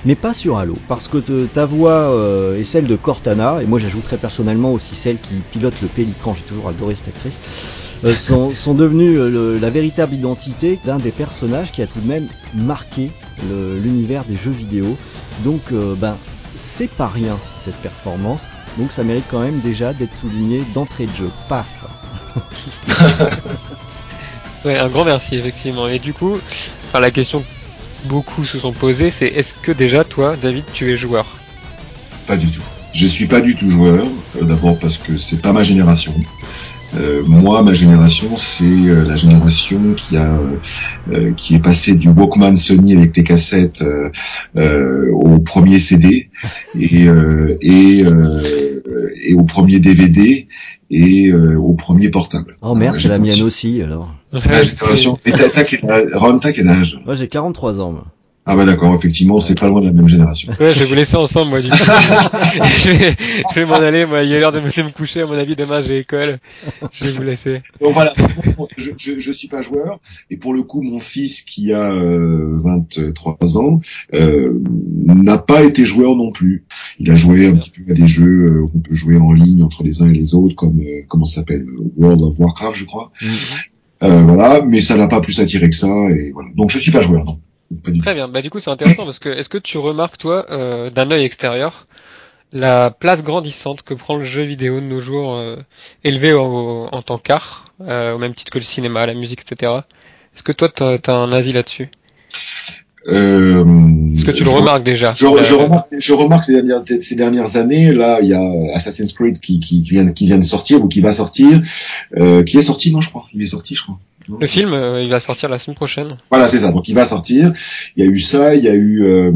mais pas sur Halo, parce que ta voix euh, est celle de Cortana, et moi j'ajouterais personnellement aussi celle qui pilote le Pélican, j'ai toujours adoré cette actrice, euh, sont, sont devenues euh, la véritable identité d'un des personnages qui a tout de même marqué l'univers des jeux vidéo. Donc ben c'est pas rien cette performance, donc ça mérite quand même déjà d'être souligné d'entrée de jeu. Paf Ouais, un grand merci effectivement. Et du coup, enfin, la question beaucoup se sont posés, c'est est-ce que déjà toi, David, tu es joueur Pas du tout. Je suis pas du tout joueur. Euh, d'abord parce que c'est pas ma génération. Euh, moi, ma génération, c'est euh, la génération qui a qui est passée du Walkman Sony avec les cassettes au premier CD et et, et au premier DVD et au premier portable. Oh merde, c'est la mienne aussi alors. La génération. Et t'as quel âge? Ron, t'as quel âge? Moi j'ai 43 ans. Moi. Ah bah d'accord, effectivement, c'est pas loin de la même génération. Ouais, je vais vous laisser ensemble, moi, du coup. je vais, je vais m'en aller, moi, il est l'heure de me coucher, à mon avis, demain j'ai école. Je vais vous laisser. Donc voilà, je, je, je, suis pas joueur, et pour le coup, mon fils, qui a euh, 23 ans, euh, n'a pas été joueur non plus. Il a joué un petit peu à des jeux euh, qu'on peut jouer en ligne entre les uns et les autres, comme, euh, comment ça s'appelle, World of Warcraft, je crois. Euh, voilà, mais ça n'a pas plus attiré que ça, et voilà. Donc je suis pas joueur, non. Très bien. Bah du coup c'est intéressant parce que est-ce que tu remarques toi euh, d'un œil extérieur la place grandissante que prend le jeu vidéo de nos jours, euh, élevé en tant qu'art, euh, au même titre que le cinéma, la musique, etc. Est-ce que toi tu as, un avis là-dessus? Euh, Est-ce que tu le remarques déjà? je, je, remarque, je remarque ces dernières, ces dernières années, là, il y a Assassin's Creed qui, qui, qui, vient, qui vient de sortir ou qui va sortir, euh, qui est sorti, non, je crois. Il est sorti, je crois. Le film, euh, il va sortir la semaine prochaine. Voilà, c'est ça. Donc il va sortir. Il y a eu ça, il y a eu euh,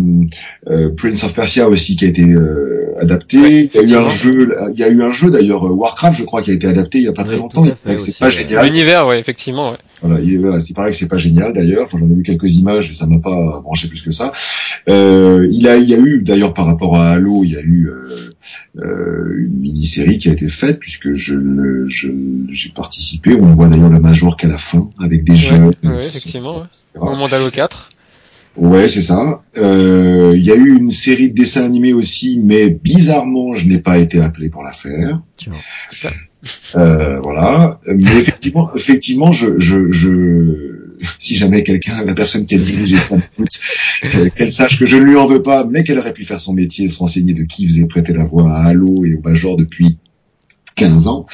euh, Prince of Persia aussi qui a été euh, adapté. il y a eu un jeu, il y a eu un jeu d'ailleurs Warcraft, je crois, qui a été adapté il y a pas très longtemps. C'est pas génial. L'univers, ouais, effectivement. Ouais. Voilà, il, voilà c'est pareil que c'est pas génial d'ailleurs. Enfin, j'en ai vu quelques images, et ça m'a pas branché plus que ça. Euh, il a, il y a eu d'ailleurs par rapport à Halo, il y a eu euh, une mini-série qui a été faite puisque je, je j'ai participé. On voit d'ailleurs le Major qu'à la fin avec des jeux. Ouais, effectivement. Ouais. Au moment d'Halo 4. Ouais, c'est ça. Euh, il y a eu une série de dessins animés aussi, mais bizarrement, je n'ai pas été appelé pour la faire. Euh, voilà. Mais effectivement, effectivement, je, je, je si jamais quelqu'un, la personne qui a dirigé ça, euh, qu'elle sache que je ne lui en veux pas, mais qu'elle aurait pu faire son métier, se renseigner de qui faisait prêter la voix à Halo et au Major depuis 15 ans.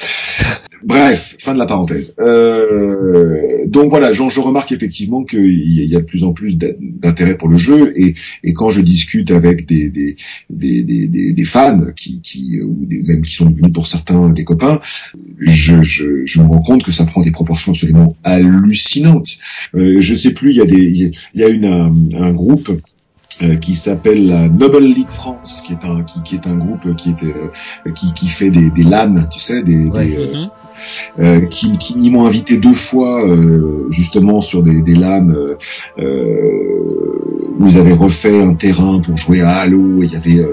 Bref, fin de la parenthèse. Euh, donc voilà, je, je remarque effectivement qu'il y a de plus en plus d'intérêt pour le jeu et, et, quand je discute avec des, des, des, des, des fans qui, qui ou des, même qui sont devenus pour certains des copains, je, je, je, me rends compte que ça prend des proportions absolument hallucinantes. Euh, je sais plus, il y a des, il y a une, un, un groupe euh, qui s'appelle la Noble League France, qui est un qui, qui est un groupe qui était euh, qui, qui fait des, des LAN, tu sais, des, des mhm. Euh, qui, qui m'ont invité deux fois euh, justement sur des, des LAN où ils avaient refait un terrain pour jouer à Halo et il y avait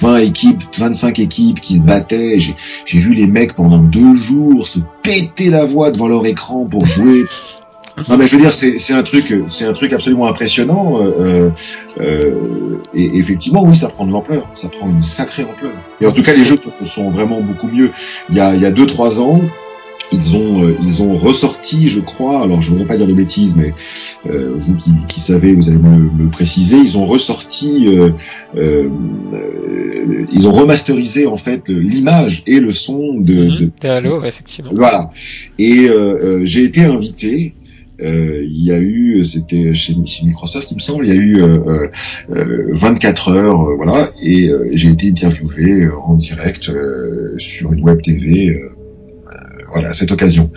20 équipes, 25 équipes qui se battaient. J'ai vu les mecs pendant deux jours se péter la voix devant leur écran pour jouer non mais je veux dire c'est un truc c'est un truc absolument impressionnant euh, euh, et effectivement oui ça prend de l'ampleur ça prend une sacrée ampleur. Et en tout cas les jeux sont, vraiment beaucoup mieux. Il y a il y a deux trois ans ils ont euh, ils ont ressorti je crois alors je voudrais pas dire de bêtises mais euh, vous qui, qui, savez vous allez me, me préciser ils ont ressorti euh, euh ils ont remasterisé en fait l'image et le son de, mhm. de, Halo effectivement. Voilà. Et j'ai été invité euh, il y a eu, c'était chez, Microsoft, il me semble, il y a eu euh, 24 euh, heures, euh, voilà, et j'ai été interviewé en direct sur une web TV, voilà, à cette occasion.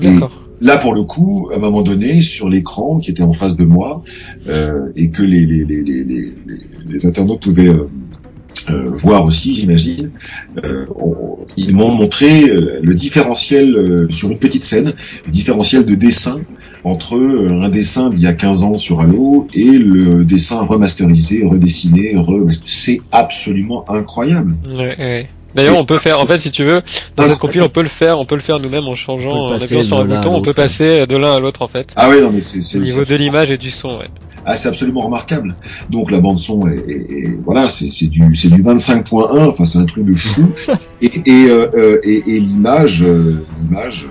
Et là, pour le coup, à un moment donné, sur l'écran qui était en face de moi, et que les, les, les, les, les internautes pouvaient euh, voir aussi, j'imagine. Euh, ils m'ont montré euh, le différentiel sur une petite scène, le différentiel de dessin entre un dessin d'il y a 15 ans sur Halo et le dessin remasterisé, redessiné, re... c'est absolument incroyable. D'ailleurs, on peut faire, en fait, si tu veux, dans cette compil, on peut le faire, on peut le faire nous-mêmes en changeant, en appuyant sur un bouton, on peut passer de l'un à l'autre, en fait. Ah oui, non, mais c'est, Au niveau de l'image et du son, ouais. Ah, c'est absolument remarquable. Donc la bande son est, voilà, c'est, du c'est du 25.1, enfin c'est un truc de fou. et et, euh, euh, et, et l'image, euh, l'image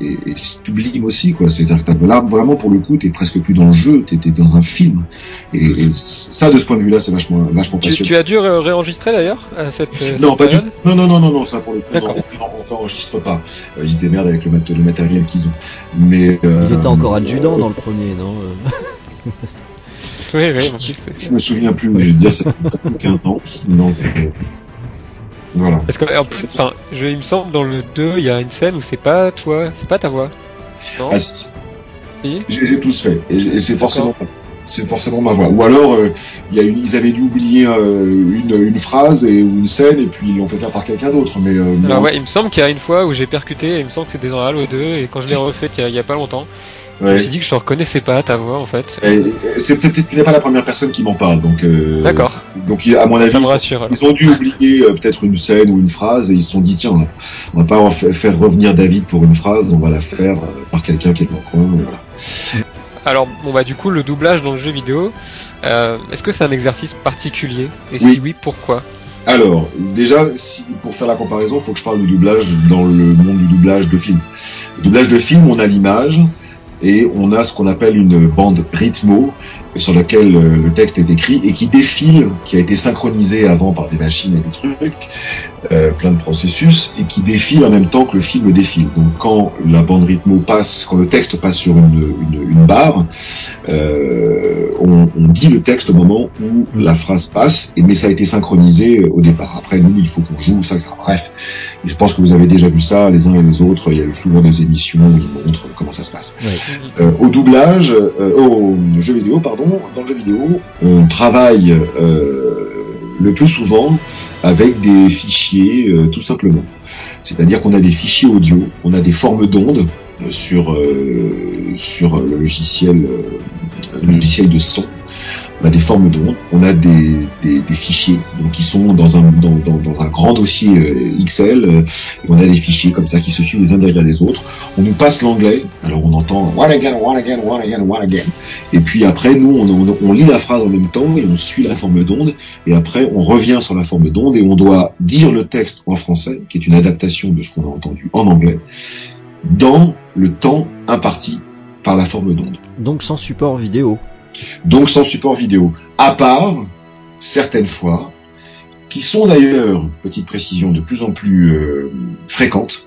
est, sublime aussi quoi. C'est-à-dire que là vraiment pour le coup t'es presque plus dans le jeu, t'es, dans un film. Et, ça de ce point de vue-là c'est vachement vachement passionnant. Tu, as dû réenregistrer d'ailleurs cette, non pas du tout. Non non non non non ça pour le coup on n'enregistre pas. Euh, ils se démerdent avec le, le matériel qu'ils ont. Mais euh, il était encore adjudant dans le premier non. oui, oui, je, me souviens plus, je veux dire, ça fait 15 ans. Euh, voilà. Parce que, en plus, enfin, je, il me semble, dans le 2, il y a une scène où c'est pas toi, c'est pas ta voix. Non ah, si. J'ai tous fait. Et, c'est forcément c'est forcément ma voix. Ou alors, euh, y a une, ils avaient dû oublier euh, une, une, phrase et, ou une scène et puis ils l'ont fait faire par quelqu'un d'autre. Mais euh, alors ouais, il me semble qu'il y a une fois où j'ai percuté. il me semble que c'était dans Halo 2 et quand je l'ai refait il y, y a pas longtemps. Ouais. Je me suis dit que je reconnaissais pas ta voix en fait. C'est peut-être tu n'es pas la première personne qui m'en parle donc. Euh, D'accord. Donc à mon avis, rassure, ils, ont dû oublier euh, peut-être une scène ou une phrase et ils se sont dit tiens on va pas faire revenir David pour une phrase, on va la faire euh, par quelqu'un qui est dans le coin. Voilà. Alors bon bah du coup le doublage dans le jeu vidéo, est-ce que c'est un exercice particulier? Et si oui pourquoi? Alors, déjà, si, pour faire la comparaison, il faut que je parle du doublage dans le monde du doublage de film. Le doublage de film, on a l'image, et on a ce qu'on appelle une bande rythmo sur laquelle euh, le texte est écrit et qui défile, qui a été synchronisé avant par des machines et des trucs, euh, plein de processus, et qui défile en même temps que le film défile. Donc quand la bande rythmo passe, quand le texte passe sur une, une, une barre, euh, on, on, dit le texte au moment où la phrase passe, et mais ça a été synchronisé au départ. Après, nous, il faut qu'on joue ça, ça. Bref, je pense que vous avez déjà vu ça, les uns et les autres. Il y a eu souvent des émissions où ils montrent comment ça se passe. Ouais. Euh, au doublage, euh, au jeu vidéo, pardon, dans le jeu vidéo, on travaille euh, le plus souvent avec des fichiers, euh, tout simplement. C'est-à-dire qu'on a des fichiers audio, on a des formes d'ondes sur euh, sur le logiciel le logiciel de son. On a des formes d'ondes, on a des, fichiers donc qui sont dans un grand dossier euh, XL. Euh, on a des fichiers comme ça qui se suivent les uns derrière les autres. On nous passe l'anglais, alors on entend one again, one again, one again, one again. Et puis après nous on lit la phrase en même temps et on suit la forme d'onde. Et après on revient sur la forme d'onde et on doit dire le texte en français, qui est une adaptation de ce qu'on a entendu en anglais, dans le temps imparti par la forme d'onde. Donc sans support vidéo. Donc sans support vidéo. À part certaines fois, qui sont d'ailleurs, petite précision, de plus en plus euh, fréquentes,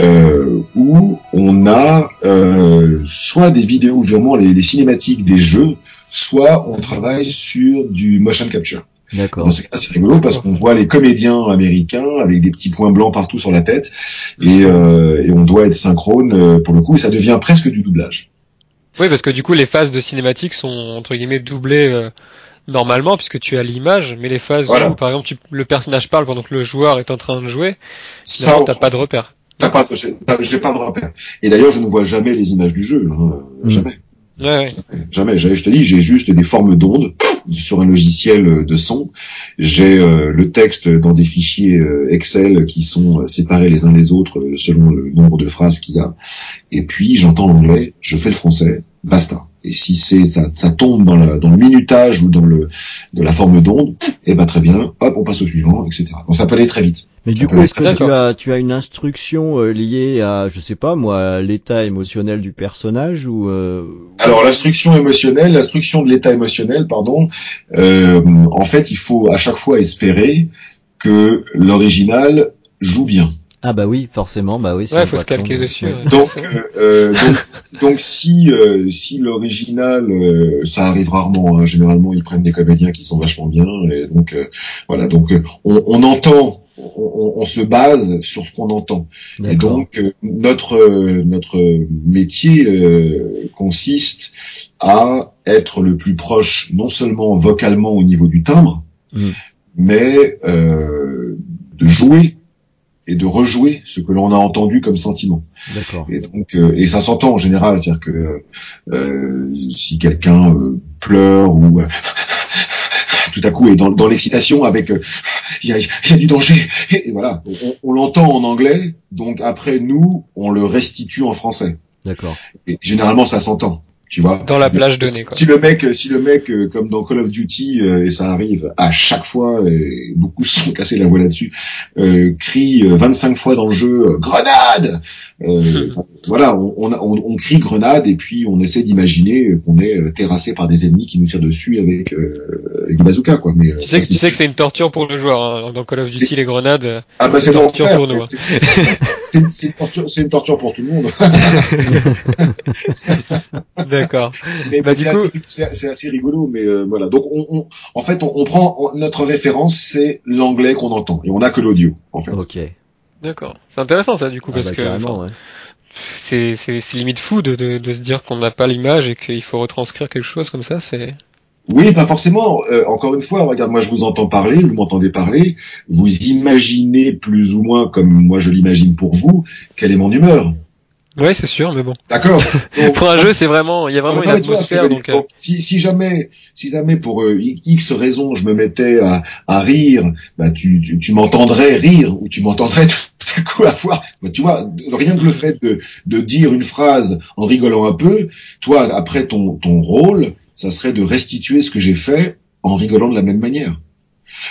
euh, où on a euh, soit des vidéos, vraiment les, les, cinématiques des jeux, soit on travaille sur du motion capture. D'accord. Dans ce cas, c'est rigolo parce qu'on voit les comédiens américains avec des petits points blancs partout sur la tête et, euh, et on doit être synchrone euh, pour le coup. Ça devient presque du doublage. Oui, parce que du coup, les phases de cinématique sont entre guillemets doublées euh, normalement puisque tu as l'image, mais les phases Voilà. où, par exemple, tu- le personnage parle pendant que le joueur est en train de jouer, Ça, t'as pas de repère. T'as pas, j'ai pas de repère. Et d'ailleurs, je ne vois jamais les images du jeu. hein. Mm. Jamais. Ouais, ouais. Jamais. J'ai- Je te dis, j'ai juste des formes d'ondes sur un logiciel de son. J'ai euh, le texte dans des fichiers euh, Excel qui sont euh, séparés les uns des autres euh, selon le nombre de phrases qu'il y a. Et puis, j'entends l'anglais, je fais le français, basta. Et si c'est ça, ça tombe dans, la, dans le minutage ou dans le de la forme d'onde, eh ben très bien, hop, on passe au suivant, etc. Donc ça peut aller très vite. Mais du coup, est-ce que tu as, tu as une instruction euh, liée à, je sais pas moi, à l'état émotionnel du personnage ou euh, Alors l'instruction émotionnelle, l'instruction de l'état émotionnel, pardon, euh, en fait, il faut à chaque fois espérer que l'original joue bien. Ah bah oui, forcément, bah oui. Ouais, faut se calquer dessus. Ouais. Donc, euh, euh, donc, donc si euh, si l'original, euh, ça arrive rarement. hein, généralement, ils prennent des comédiens qui sont vachement bien. Et donc euh, voilà. Donc euh, on, on entend, on, on- on se base sur ce qu'on entend. Et donc euh, notre euh, notre métier euh, consiste à être le plus proche, non seulement vocalement au niveau du timbre, Mm. mais euh, de jouer et de rejouer ce que l'on a entendu comme sentiment. Et donc, euh, et ça s'entend en général, c'est-à-dire que euh, si quelqu'un euh, pleure ou euh, tout à coup est dans, dans l'excitation avec euh, il y, a, il y a du danger, et, voilà, on, on l'entend en anglais, donc après nous, on le restitue en français. D'accord. Et généralement, ça s'entend. Tu vois. Dans la plage donnée, quoi. si le mec, si le mec, euh, comme dans Call of Duty, euh, et ça arrive à chaque fois, et beaucoup se sont cassés la voix là-dessus, euh, crie euh, 25 fois dans le jeu euh, grenade. Euh, voilà, on, on, on- on crie grenade et puis on essaie d'imaginer qu'on est euh, terrassé par des ennemis qui nous tirent dessus avec, euh, avec des bazookas, quoi. Mais euh, Tu sais, que, tu sais que c'est une torture pour le joueur. Hein. Dans Call of Duty, les grenades. euh, ah bah c'est une torture pour nous, hein. C'est- une torture, c'est une torture pour tout le monde. D'accord. Mais Bah, c'est coup- assez, c'est- c'est assez rigolo, mais euh, voilà. Donc, on, on- en fait, on, on prend on- notre référence, c'est l'anglais qu'on entend, et on n'a que l'audio, en fait. Ok. D'accord. C'est intéressant ça du coup Ah parce bah, que carrément, enfin, ouais. c'est c'est c'est limite fou de, de de se dire qu'on n'a pas l'image et qu'il faut retranscrire quelque chose comme ça. C'est Oui, pas forcément. Euh, encore une fois, regarde, moi, je vous entends parler, vous m'entendez parler, vous imaginez plus ou moins, comme moi je l'imagine pour vous, quelle est mon humeur. Ouais, c'est sûr, mais bon. D'accord. Pour un jeu, c'est vraiment il y a vraiment Non, une vois atmosphère donc. euh, si, si jamais, si jamais pour euh, X raison, je me mettais à, à rire, bah tu, tu, tu m'entendrais rire ou tu m'entendrais tout à coup avoir, bah, tu vois, rien que le fait de, de dire une phrase en rigolant un peu, toi après ton, ton rôle, ça serait de restituer ce que j'ai fait en rigolant de la même manière.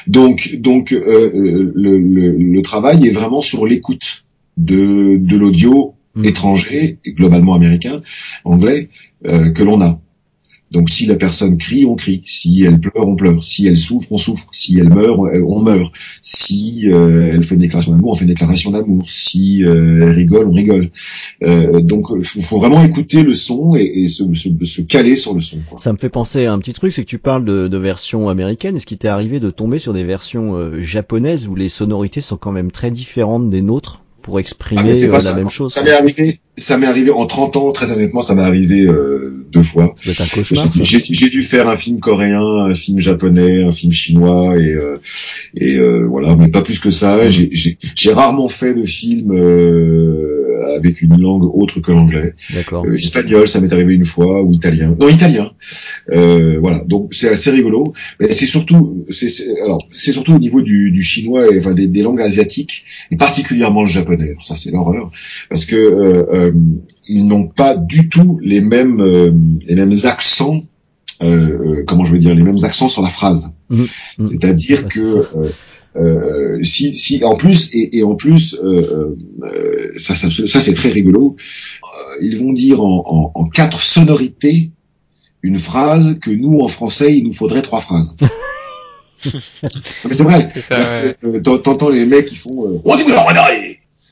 Donc, donc euh, euh, le, le, le travail est vraiment sur l'écoute de, de l'audio mm. étrangers, globalement américains, anglais, que l'on a. Donc si la personne crie, on crie. Si elle pleure, on pleure. Si elle souffre, on souffre. Si elle meurt, on meurt. Si euh, elle fait une déclaration d'amour, on fait une déclaration d'amour. Si euh, elle rigole, on rigole. Euh, donc il faut vraiment écouter le son et, se, se, caler sur le son. Ça me fait penser à un petit truc, c'est que tu parles de, de versions américaines. Est-ce qu'il t'est arrivé de tomber sur des versions japonaises où les sonorités sont quand même très différentes des nôtres? Pour exprimer ah, la même chose Ça m'est arrivé ça m'est arrivé en 30 ans, très honnêtement, ça m'est arrivé euh, deux fois. J'ai dû faire un film coréen, un film japonais, un film chinois et euh, et euh, voilà, mais pas plus que ça. Mmh. J'ai rarement fait de film avec une langue autre que l'anglais. D'accord. espagnol, ça m'est arrivé une fois, ou italien. Non, italien. voilà, donc c'est assez rigolo. Mais c'est surtout, c'est alors c'est surtout au niveau du, du chinois, et, enfin des, des, langues asiatiques, et particulièrement le japonais. Ça c'est l'horreur, parce que euh, ils n'ont pas du tout les mêmes euh, les mêmes accents euh, comment je veux dire les mêmes accents sur la phrase. Mmh. Mmh. C'est-à-dire que euh, si, si en plus et, et en plus euh, ça, ça, ça c'est très rigolo. ils vont dire en, en, en, quatre sonorités une phrase que nous en français il nous faudrait trois phrases. mais c'est vrai. T'entends les mecs qui font.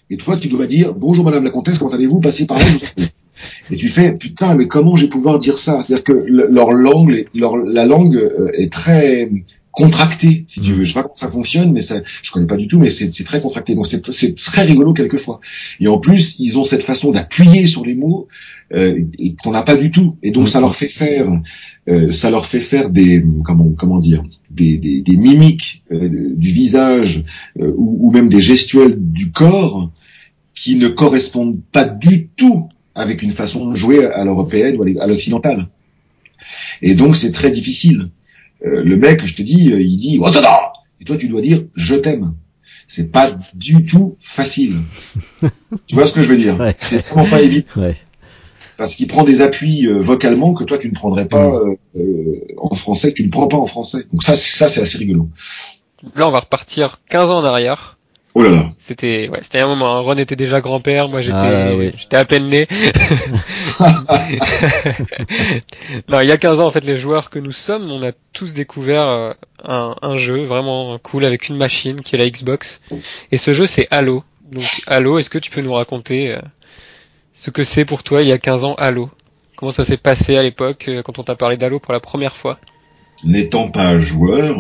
Et toi, tu dois dire bonjour Madame la Comtesse, comment allez-vous? Passez par là. Et tu fais putain, mais comment je vais pouvoir dire ça? C'est-à-dire que leur langue, leur, la langue euh, est très contractée, si tu veux. Je sais pas comment ça fonctionne, mais ça, je connais pas du tout, mais c'est très contracté. Donc c'est très rigolo quelquefois. Et en plus, ils ont cette façon d'appuyer sur les mots euh, et qu'on n'a pas du tout. Et donc ça leur fait faire, euh, ça leur fait faire des comment comment dire des, des, des mimiques euh, du visage euh, ou, ou, même des gestuels du corps qui ne correspondent pas du tout avec une façon de jouer à l'européenne ou à l'occidentale. Et donc c'est très difficile. Euh, le mec, je te dis, il dit oh, et toi tu dois dire je t'aime. C'est pas du tout facile. tu vois ce que je veux dire? C'est vraiment pas évident. Ouais parce qu'il prend des appuis euh, vocalement que toi tu ne prendrais pas mm. euh, euh, en français, que tu ne prends pas en français. Donc ça, ça c'est assez rigolo. Là, on va repartir 15 ans en arrière. Oh là là. C'était ouais, c'était un moment. Ron était déjà grand-père, moi j'étais ah, j'étais à peine né. non, il y a 15 ans en fait, les joueurs que nous sommes, on a tous découvert un, un jeu vraiment cool avec une machine qui est la Xbox. Et ce jeu c'est Halo. Donc Halo, est-ce que tu peux nous raconter ce que c'est pour toi il y a 15 ans Halo? Comment ça s'est passé à l'époque euh, quand on t'a parlé d'Halo pour la première fois? N'étant pas joueur,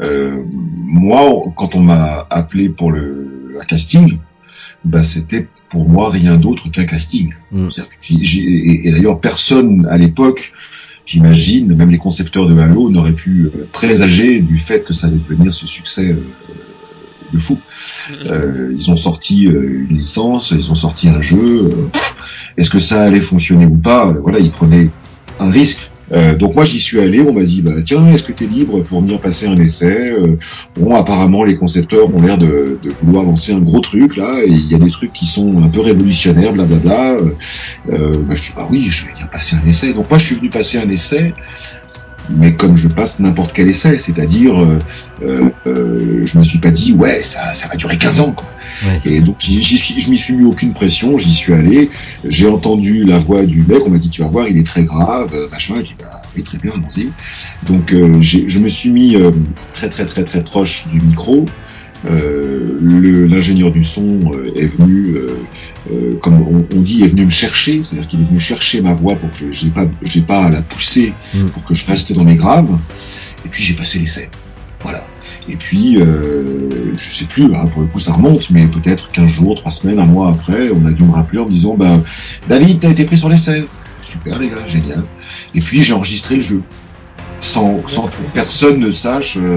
euh, moi, quand on m'a appelé pour le casting, bah, c'était pour moi rien d'autre qu'un casting. Mm. Et, d'ailleurs, personne à l'époque, j'imagine, même les concepteurs de Halo, n'auraient pu euh, présager du fait que ça allait devenir ce succès de fou. Euh, ils ont sorti euh, une licence, ils ont sorti un jeu. Euh, est-ce que ça allait fonctionner ou pas Voilà, ils prenaient un risque. donc moi j'y suis allé, on m'a dit bah tiens est-ce que tu es libre pour venir passer un essai Bon apparemment les concepteurs ont l'air de, vouloir lancer un gros truc là il y a des trucs qui sont un peu révolutionnaires blablabla. Bah, je dis bah oui je vais venir passer un essai. Donc moi je suis venu passer un essai mais comme je passe n'importe quel essai, c'est-à-dire, euh, euh, euh, je me suis pas dit ouais ça, ça va durer 15 ans quoi. Et donc j'y suis, je m'y suis mis aucune pression, j'y suis allé, j'ai entendu la voix du mec, on m'a dit tu vas voir il est très grave, euh, machin, je dis bah oui très bien allons-y. Donc euh, je me suis mis très très très très proche du micro. Euh, l'ingénieur du son euh, est venu, euh, comme on, dit, est venu me chercher, c'est-à-dire qu'il est venu chercher ma voix pour que je n'ai pas, j'ai pas à la pousser mm. pour que je reste dans mes graves. Et puis j'ai passé l'essai. Voilà. Et puis, euh, je sais plus, hein, pour le coup ça remonte, mais peut-être 15 jours, 3 semaines, un mois après, on a dû me rappeler en me disant, bah, David, t'as été pris sur l'essai. Super les gars, génial. Et puis j'ai enregistré le jeu sans, sans que personne ne sache. Euh,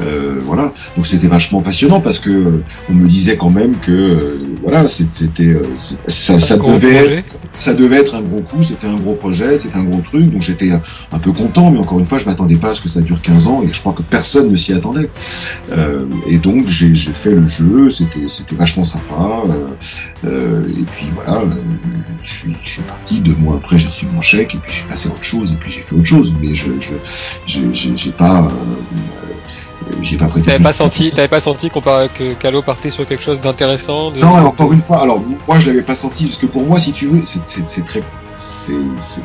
euh, voilà. Donc c'était vachement passionnant parce que euh, on me disait quand même que voilà, c'était ça, ça devait être, ça devait être un gros coup, c'était un gros projet, c'était un gros truc. Donc j'étais un peu content, mais encore une fois, je m'attendais pas à ce que ça dure 15 ans et je crois que personne ne s'y attendait. et donc j'ai fait le jeu, c'était c'était vachement sympa. et puis voilà, je suis, je suis parti deux mois après, j'ai reçu mon chèque et puis j'ai passé à autre chose et puis j'ai fait autre chose. Mais je, je j'ai pas. Euh, j'ai pas prêté. T'avais pas senti, t'avais pas senti qu'on parlait que Calo partait sur quelque chose d'intéressant. De... Non, encore une fois, alors moi je l'avais pas senti parce que pour moi, si tu veux, c'est très, c'est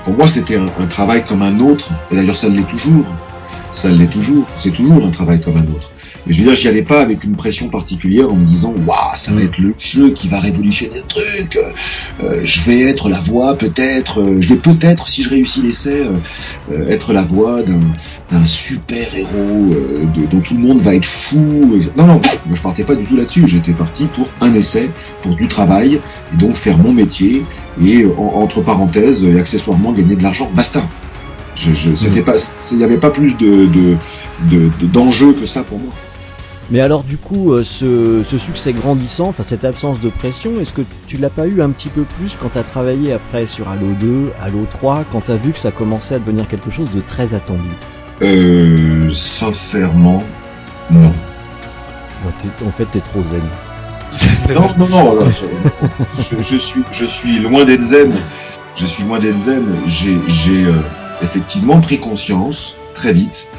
pour moi c'était un, un, travail comme un autre. Et d'ailleurs, ça l'est toujours. Ça l'est toujours. C'est toujours un travail comme un autre. Mais je veux dire, j'y allais pas avec une pression particulière en me disant, waouh, ça va être le jeu qui va révolutionner le truc. Euh, je vais être la voix, peut-être. Euh, je vais peut-être, si je réussis l'essai, euh, être la voix d'un super héros dont tout le monde va être fou. Non, non, moi je partais pas du tout là-dessus. J'étais parti pour un essai, pour du travail, et donc faire mon métier et entre parenthèses et accessoirement gagner de l'argent. Basta. Je, je, c'était mm. pas, il n'y avait pas plus de, de, d'enjeu que ça pour moi. Mais alors du coup, euh, ce, ce, succès grandissant, enfin cette absence de pression, est-ce que tu l'as pas eu un petit peu plus quand tu as travaillé après sur Halo 2, Halo 3, quand tu as vu que ça commençait à devenir quelque chose de très attendu? Euh, sincèrement, non. en fait, t'es trop zen. non, non, non, je, je, suis, je suis loin d'être zen. Je suis loin d'être zen. J'ai, j'ai euh, effectivement pris conscience très vite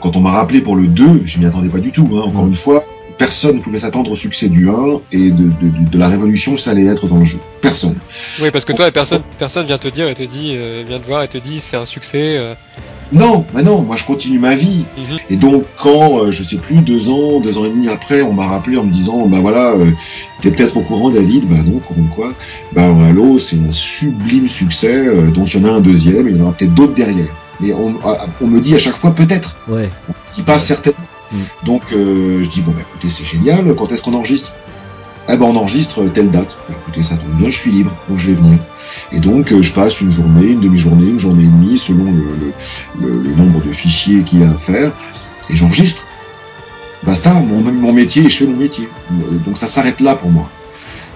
quand on m'a rappelé pour le 2, je m'y attendais pas du tout. Hein. Encore mm. une fois, personne ne pouvait s'attendre au succès du 1 et de, de, de, la révolution que ça allait être dans le jeu. Personne. Oui, parce que toi, personne, personne vient te dire et te dit, euh, vient te voir et te dit, c'est un succès. Euh. Non, mais non, moi je continue ma vie. Mhm. Et donc quand, euh, je sais plus, deux ans, deux ans et demi après, on m'a rappelé en me disant, bah voilà, euh, t'es peut-être au courant David, bah non, au courant de quoi Bah Halo, c'est un sublime succès, donc il y en a un deuxième, et il y en aura peut-être d'autres derrière. Mais on, on, me dit à chaque fois peut-être. Ouais. Qui passe certainement. Mm. Donc euh, je dis bon bah écoutez c'est génial. Quand est-ce qu'on enregistre? Eh ben on enregistre telle date. Bah, écoutez ça tombe bien, je suis libre, donc je vais venir. Et donc euh, je passe une journée, une demi-journée, une journée et demie selon le, le, le, nombre de fichiers qu'il y a à faire et j'enregistre. Basta, mon, mon métier, je fais mon métier. Donc ça s'arrête là pour moi.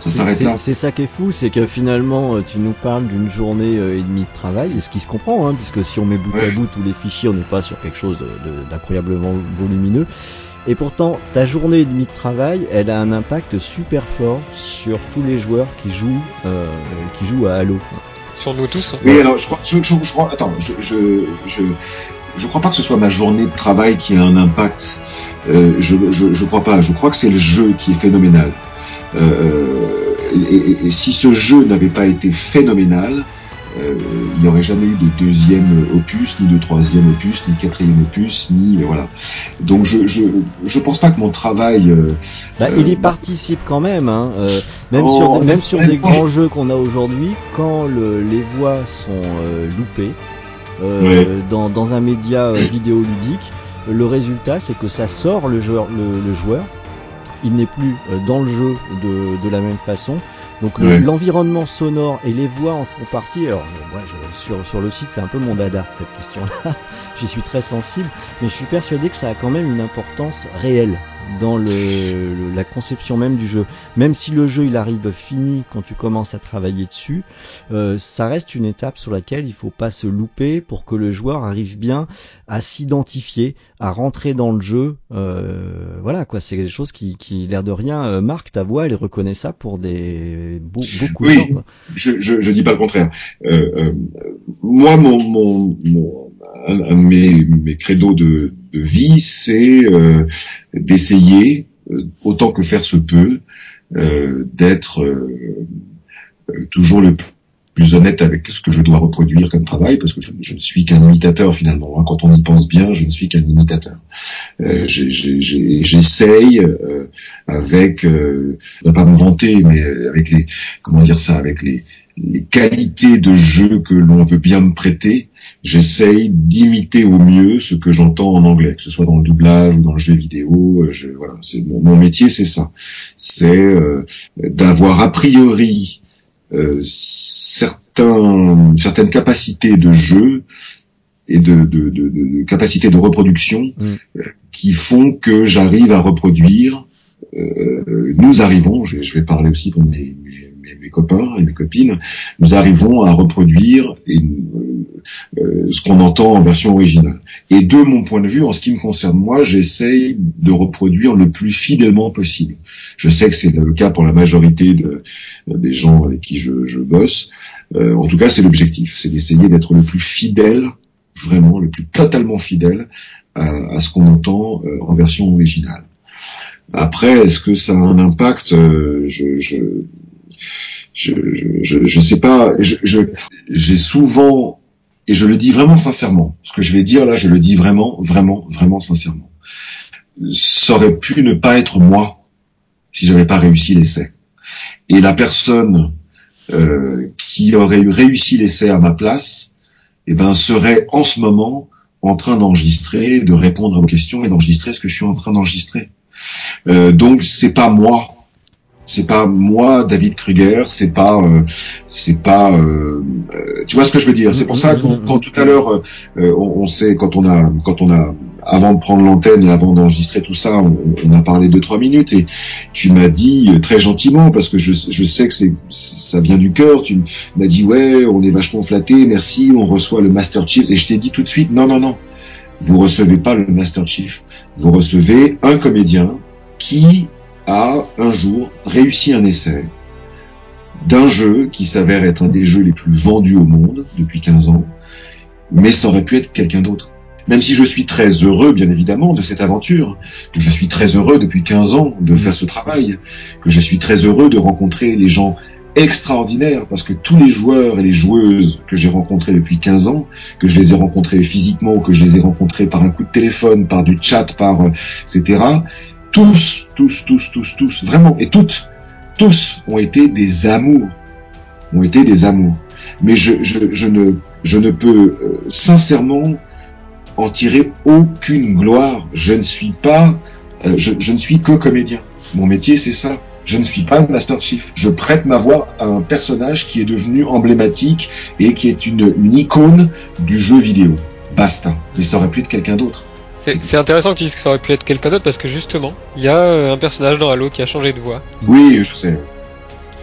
C'est ça qui est fou, c'est que finalement euh, tu nous parles d'une journée euh, et demie de travail, et ce qui se comprend, hein, puisque si on met bout à bout tous les fichiers, on n'est pas sur quelque chose d'incroyablement volumineux. Et pourtant, ta journée et demie de travail, elle a un impact super fort sur tous les joueurs qui jouent, euh, qui jouent à Halo. Sur nous tous. Oui, alors je crois, je, je, je crois, attends, je, je, je, je crois pas que ce soit ma journée de travail qui a un impact. Euh, je, je, je crois pas. Je crois que c'est le jeu qui est phénoménal. Euh, et, et, si ce jeu n'avait pas été phénoménal, euh, il n'y aurait jamais eu de deuxième opus, ni de troisième opus, ni de quatrième opus, ni voilà. Donc je je je pense pas que mon travail. Euh, bah, il y participe quand même, hein, euh, même oh, sur même sur des grands jeux qu'on a aujourd'hui, quand le, les voix sont loupées dans dans un média vidéoludique, le résultat c'est que ça sort le joueur le, le joueur il n'est plus euh, dans le jeu de, de la même façon. Donc l'environnement sonore et les voix en font partie. Alors moi, je, sur, sur le site, c'est un peu mon dada cette question-là. J'y suis très sensible, mais je suis persuadé que ça a quand même une importance réelle dans le, la conception même du jeu. Même si le jeu il arrive fini quand tu commences à travailler dessus, euh, ça reste une étape sur laquelle il faut pas se louper pour que le joueur arrive bien à s'identifier, à rentrer dans le jeu. Euh, voilà quoi, c'est des choses qui, qui l'air de rien euh, marquent ta voix, elle reconnaît ça pour des beaucoup oui, de gens. Je, je, je dis pas le contraire. Euh, euh, moi mon, mon, mon un, un, de mes, mes credos de, vie, c'est euh, d'essayer, euh, autant que faire se peut, euh, d'être toujours le plus honnête avec ce que je dois reproduire comme travail, parce que je, ne suis qu'un imitateur finalement. Hein. Quand on y pense bien, je ne suis qu'un imitateur. J'essaye avec, euh, ne pas me vanter, mais avec les, comment dire ça, avec les qualités de jeu que l'on veut bien me prêter, j'essaye d'imiter au mieux ce que j'entends en anglais, que ce soit dans le doublage ou dans le jeu vidéo. Euh, je, voilà, c'est mon, métier, c'est ça. C'est euh, d'avoir a priori euh, certains, certaines capacités de jeu et de, de, de, de capacités de reproduction mm. euh, qui font que j'arrive à reproduire. nous arrivons, je, je, vais parler aussi pour mes, mes copains et mes copines, nous arrivons à reproduire euh, euh, ce qu'on entend en version originale. Et de mon point de vue, en ce qui me concerne moi, j'essaye de reproduire le plus fidèlement possible. Je sais que c'est le cas pour la majorité de, des gens avec qui je, bosse. Euh, en tout cas, c'est l'objectif, c'est d'essayer d'être le plus fidèle, vraiment le plus totalement fidèle à, ce qu'on entend en version originale. Après, est-ce que ça a un impact? Je, je, je, je, je, sais pas. Je, j'ai souvent, et je le dis vraiment sincèrement, ce que je vais dire là, je le dis vraiment, vraiment, vraiment sincèrement. Ça aurait pu ne pas être moi si j'avais pas réussi l'essai. Et la personne euh, qui aurait eu réussi l'essai à ma place, eh ben, serait en ce moment en train d'enregistrer, de répondre à vos questions et d'enregistrer ce que je suis en train d'enregistrer. Euh, donc c'est pas moi c'est pas moi, David Kruger. C'est pas, euh, c'est pas. Euh, euh, tu vois ce que je veux dire? C'est pour ça que quand, tout à l'heure, on, sait quand on a, quand on a, avant de prendre l'antenne et avant d'enregistrer tout ça, on, a parlé deux trois minutes et tu m'as dit très gentiment parce que je, je sais que c'est, ça vient du cœur. Tu m'as dit ouais, on est vachement flatté, merci, on reçoit le Master Chief et je t'ai dit tout de suite non non non, vous recevez pas le Master Chief, vous recevez un comédien qui a un jour réussi un essai d'un jeu qui s'avère être un des jeux les plus vendus au monde depuis 15 ans, mais ça aurait pu être quelqu'un d'autre. Même si je suis très heureux, bien évidemment, de cette aventure, que je suis très heureux depuis 15 ans de faire ce travail, que je suis très heureux de rencontrer les gens extraordinaires, parce que tous les joueurs et les joueuses que j'ai rencontrés depuis 15 ans, que je les ai rencontrés physiquement que je les ai rencontrés par un coup de téléphone, par du chat, par euh, etc., tous, tous, tous, tous, tous, vraiment, et toutes, tous ont été des amours, ont été des amours. Mais je, je, je ne, je ne peux euh, sincèrement en tirer aucune gloire. Je ne suis pas, euh, je, je, ne suis que comédien. Mon métier, c'est ça. Je ne suis pas le Master Chief. Je prête ma voix à un personnage qui est devenu emblématique et qui est une, une icône du jeu vidéo. Basta. Mais ça aurait pu être quelqu'un d'autre. C'est intéressant que tu dises que ça aurait pu être quelqu'un d'autre parce que justement, il y a euh, un personnage dans Halo qui a changé de voix. Oui, je sais.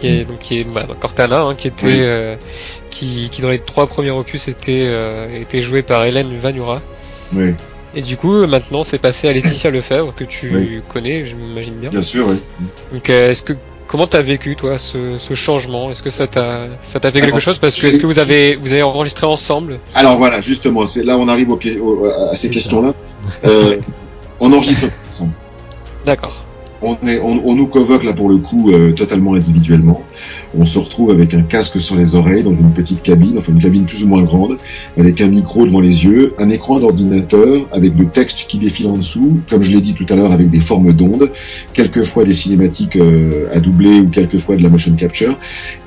Qui est donc qui est bah, Cortana, hein, qui était euh, qui, qui dans les trois premiers opus était euh, était joué par Hélène Vanura. Oui. Et du coup, maintenant, c'est passé à Laetitia Lefebvre que tu connais, je m'imagine bien. Bien sûr, oui. Donc, est-ce que comment t'as vécu toi ce, ce changement? Est-ce que ça t'a ça t'a fait quelque chose? Parce que est-ce que vous avez vous avez enregistré ensemble? Alors voilà, justement, c'est là on arrive au, à ces questions-là. Euh, on enregistre ensemble. D'accord. On, est, on, nous convoque là pour le coup euh, totalement individuellement. On se retrouve avec un casque sur les oreilles dans une petite cabine, enfin une cabine plus ou moins grande, avec un micro devant les yeux, un écran d'ordinateur avec le texte qui défile en dessous, comme je l'ai dit tout à l'heure avec des formes d'ondes, quelquefois des cinématiques euh, à doubler ou quelquefois de la motion capture,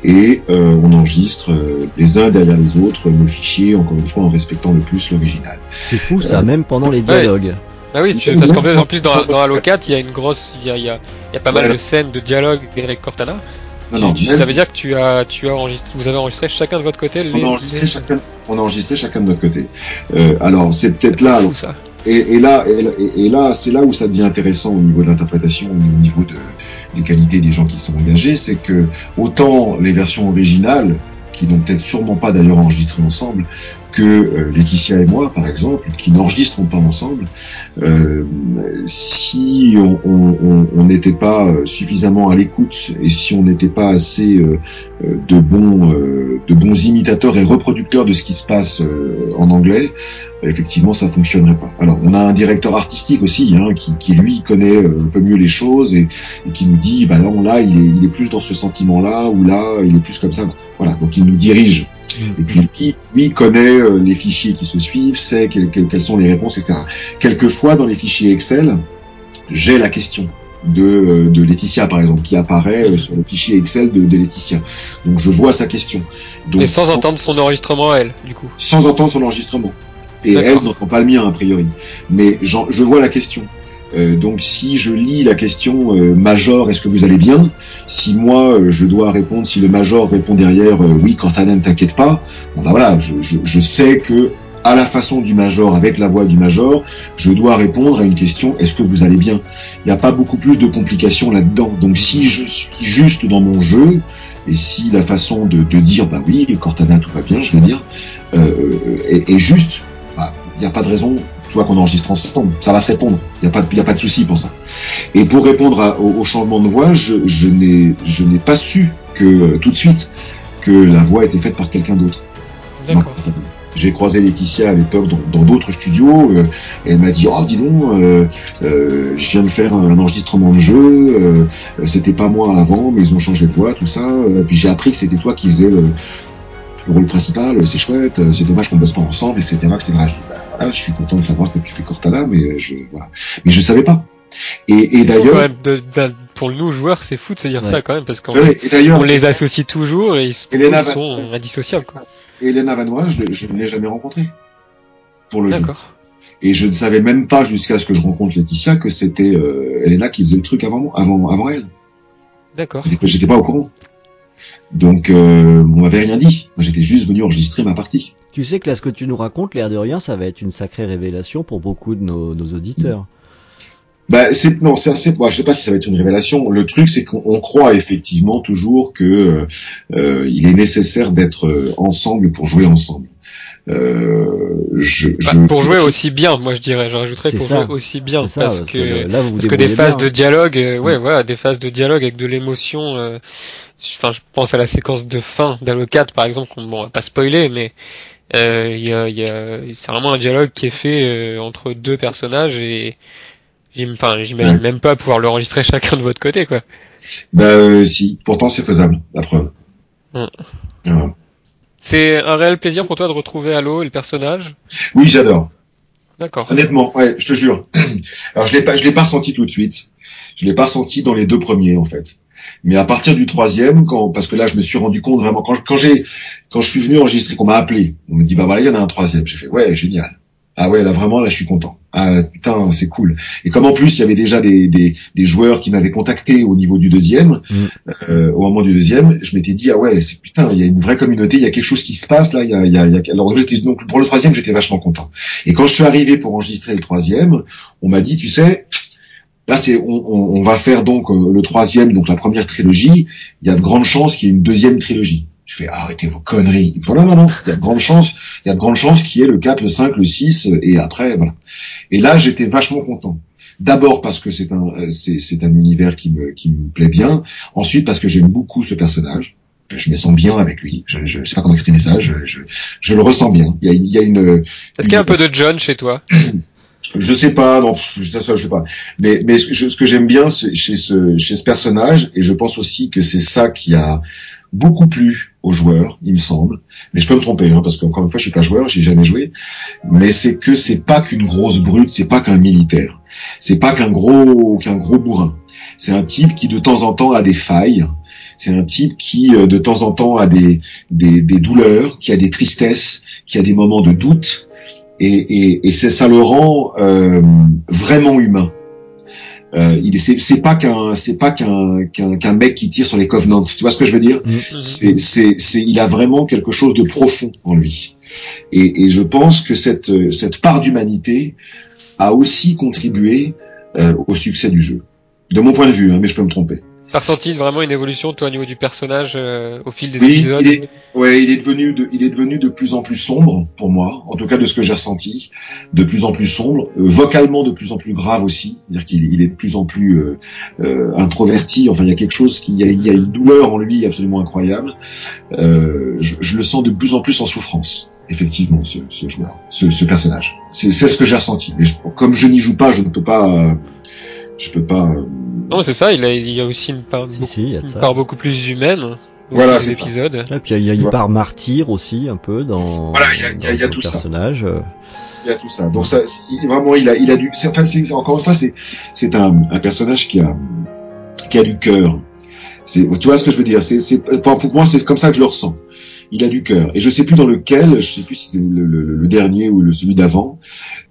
et on enregistre les uns derrière les autres nos fichiers, encore une fois en respectant le plus l'original. C'est fou ça, même pendant les dialogues. Bah oui, parce qu'en plus, dans, dans Halo 4, il y a une grosse, il y a, il y a, il y a pas mal de scènes de dialogue avec Cortana. Non, non, Ça veut dire que tu as, tu as enregistré, vous avez enregistré chacun de votre côté. Les, on a enregistré chacun, on a enregistré chacun de notre côté. Euh, alors c'est peut-être là. ça. Et, et, là, et, et là, c'est là où ça devient intéressant au niveau de l'interprétation, au niveau de, des qualités des gens qui sont engagés, c'est que autant les versions originales qui n'ont peut-être sûrement pas d'ailleurs enregistré ensemble, que euh, Laetitia et moi, par exemple, qui n'enregistrons pas ensemble, euh, si on n'était pas euh, suffisamment à l'écoute et si on n'était pas assez euh, de bons de bons imitateurs et reproducteurs de ce qui se passe en anglais, effectivement, ça fonctionnerait pas. Alors, on a un directeur artistique aussi, hein, qui, qui, lui connaît un peu mieux les choses et, qui nous dit, bah là, là, il est, il est plus dans ce sentiment-là ou là, il est plus comme ça. Voilà, donc il nous dirige et puis lui, lui connaît euh, les fichiers qui se suivent, sait quelles sont les réponses, etc. Quelquefois, dans les fichiers Excel, j'ai la question de, euh, de Laetitia, par exemple, qui apparaît euh, sur le fichier Excel de, de Laetitia. Donc je vois sa question. Donc, Et sans entendre son enregistrement, elle, du coup. Sans entendre son enregistrement. Et elle n'entend pas le mien, a priori. Mais je vois la question. Euh, donc si je lis la question euh, Major, est-ce que vous allez bien? Si moi euh, je dois répondre, si le Major répond derrière oui, Cortana ne t'inquiète pas, bon bah voilà, je, je, je, sais que à la façon du Major, avec la voix du Major, je dois répondre à une question est-ce que vous allez bien? Il n'y a pas beaucoup plus de complications là-dedans. Donc si je suis juste dans mon jeu, et si la façon de, de dire bah oui, Cortana tout va bien, je veux dire, est, est juste, il n'y a pas de raison tu vois qu'on enregistre ensemble, ça va se répondre. Il n'y a pas, il a pas de souci pour ça. Et pour répondre au, changement de voix, je, je n'ai, je n'ai pas su que tout de suite que la voix était faite par quelqu'un d'autre. D'accord. J'ai croisé Laetitia à l'époque dans d'autres studios. et elle m'a dit oh dis donc, je viens de faire un, enregistrement de jeu. c'était pas moi avant, mais ils ont changé de voix, tout ça. puis j'ai appris que c'était toi qui faisais le, rôle principal. C'est chouette. C'est dommage qu'on bosse pas ensemble, etc. etc. Je, bah, voilà, je suis content de savoir que tu fais Cortana, mais je voilà. Mais je savais pas. Et, et d'ailleurs, pour nous joueurs, c'est fou de se dire ça quand même parce qu'on on les associe toujours et ils sont indissociables. Quoi. Elena Vanois, je, je ne l'ai jamais rencontrée pour le jeu. Et je ne savais même pas jusqu'à ce que je rencontre Laetitia que c'était euh, Elena qui faisait le truc avant avant avant elle. D'accord. J'étais pas au courant. Donc euh, on m'avait rien dit. Moi j'étais juste venu enregistrer ma partie. Tu sais que là ce que tu nous racontes, l'air de rien, ça va être une sacrée révélation pour beaucoup de nos, nos auditeurs. Bah, c'est non, c'est assez. Moi, je sais pas si ça va être une révélation. Le truc, c'est qu'on croit effectivement toujours que euh, euh, il est nécessaire d'être euh, ensemble pour jouer ensemble. Euh, je, bah, pour jouer aussi bien, moi je dirais, je rajouterais pour jouer aussi bien parce, que, là, vous parce que des phases de dialogue, ouais, mm. voilà, des phases de dialogue avec de l'émotion. Enfin, je pense à la séquence de fin d'Halo 4 par exemple, qu'on bon, va pas spoiler, mais il y a, y a c'est vraiment un dialogue qui est fait entre deux personnages et Enfin, j'imagine même pas pouvoir l'enregistrer chacun de votre côté, quoi. Bah euh, si, pourtant c'est faisable, la preuve. C'est un réel plaisir pour toi de retrouver Halo et le personnage? Oui, j'adore. D'accord. Honnêtement, ouais, je te jure. Alors je l'ai pas, je l'ai pas ressenti tout de suite. Je l'ai pas ressenti dans les deux premiers en fait. Mais à partir du troisième, quand, parce que là je me suis rendu compte vraiment quand, quand j'ai, quand je suis venu enregistrer, qu'on m'a appelé, on me dit bah voilà il y en a un troisième. J'ai fait ouais génial. Ah ouais, là vraiment, là je suis content. Ah putain, c'est cool. Et comme en plus il y avait déjà des, des, des joueurs qui m'avaient contacté au niveau du deuxième, mm. euh, au moment du deuxième, je m'étais dit ah ouais, c'est putain, il y a une vraie communauté, il y a quelque chose qui se passe là. Il y a, il y a, alors donc pour le troisième j'étais vachement content. Et quand je suis arrivé pour enregistrer le troisième, on m'a dit tu sais, Là, c'est on, on, on, va faire donc euh, le troisième, donc la première trilogie. Il y a de grandes chances qu'il y ait une deuxième trilogie. Je fais arrêtez vos conneries. Voilà, non, non, il y a de grandes chances, il y a de grandes chances qu'il y ait le 4, le 5, le 6 et après voilà. Et là, j'étais vachement content. D'abord parce que c'est un c'est, un univers qui me qui me plaît bien. Ensuite parce que j'aime beaucoup ce personnage. Je me sens bien avec lui. Je, je, sais pas comment exprimer ça. Je, je, je le ressens bien. Il y a, il y a une. Est-ce qu'il y a un peu de John chez toi? Je sais pas, non, ça, ça, je sais pas. Mais, mais ce que j'aime bien chez ce, chez ce personnage, et je pense aussi que c'est ça qui a beaucoup plu aux joueurs, il me semble. Mais je peux me tromper, hein, parce qu'encore une fois, je suis pas joueur, j'ai jamais joué. Mais c'est que c'est pas qu'une grosse brute, c'est pas qu'un militaire, c'est pas qu'un gros, qu'un gros bourrin. C'est un type qui de temps en temps a des failles. C'est un type qui euh, de temps en temps a des, des, des douleurs, qui a des tristesses, qui a des moments de doute. Et, et, et c'est ça le rend euh, vraiment humain. Euh, il c'est, c'est pas qu'un c'est pas qu'un, qu'un mec qui tire sur les Covenants. Tu vois ce que je veux dire? Mm. c'est, c'est c'est il a vraiment quelque chose de profond en lui. Et, et je pense que cette cette part d'humanité a aussi contribué euh, au succès du jeu. De mon point de vue, hein, mais je peux me tromper. T'as ressenti vraiment une évolution toi au niveau du personnage euh, au fil des épisodes il est, Ouais, il est devenu de, il est devenu de plus en plus sombre pour moi, en tout cas de ce que j'ai ressenti, de plus en plus sombre, euh, vocalement de plus en plus grave aussi, c'est-à-dire qu'il il est de plus en plus euh, euh, introverti. Enfin, il y a quelque chose qui, il y a, il y a une douleur en lui absolument incroyable. Je, je, le sens de plus en plus en souffrance. Effectivement, ce, ce joueur, ce, ce personnage. C'est ce que j'ai ressenti. Mais comme je n'y joue pas, je ne peux pas, je peux pas non, c'est ça, il, a, il y a aussi une part, beaucoup, beaucoup plus humaine. Voilà, c'est épisodes. Et puis il y a, une part martyr aussi, un peu, dans, voilà, il y a, il y a, tout personnage. Ça. Il y a tout ça. Donc ça, vraiment, il a, il a du, enfin, c'est, encore une fois, c'est, c'est un, un personnage qui a, qui a du cœur. C'est, tu vois ce que je veux dire? C'est, c'est, pour moi, c'est comme ça que je le ressens. Il a du cœur. Et je sais plus dans lequel, je sais plus si c'est le, le, le, dernier ou le celui d'avant,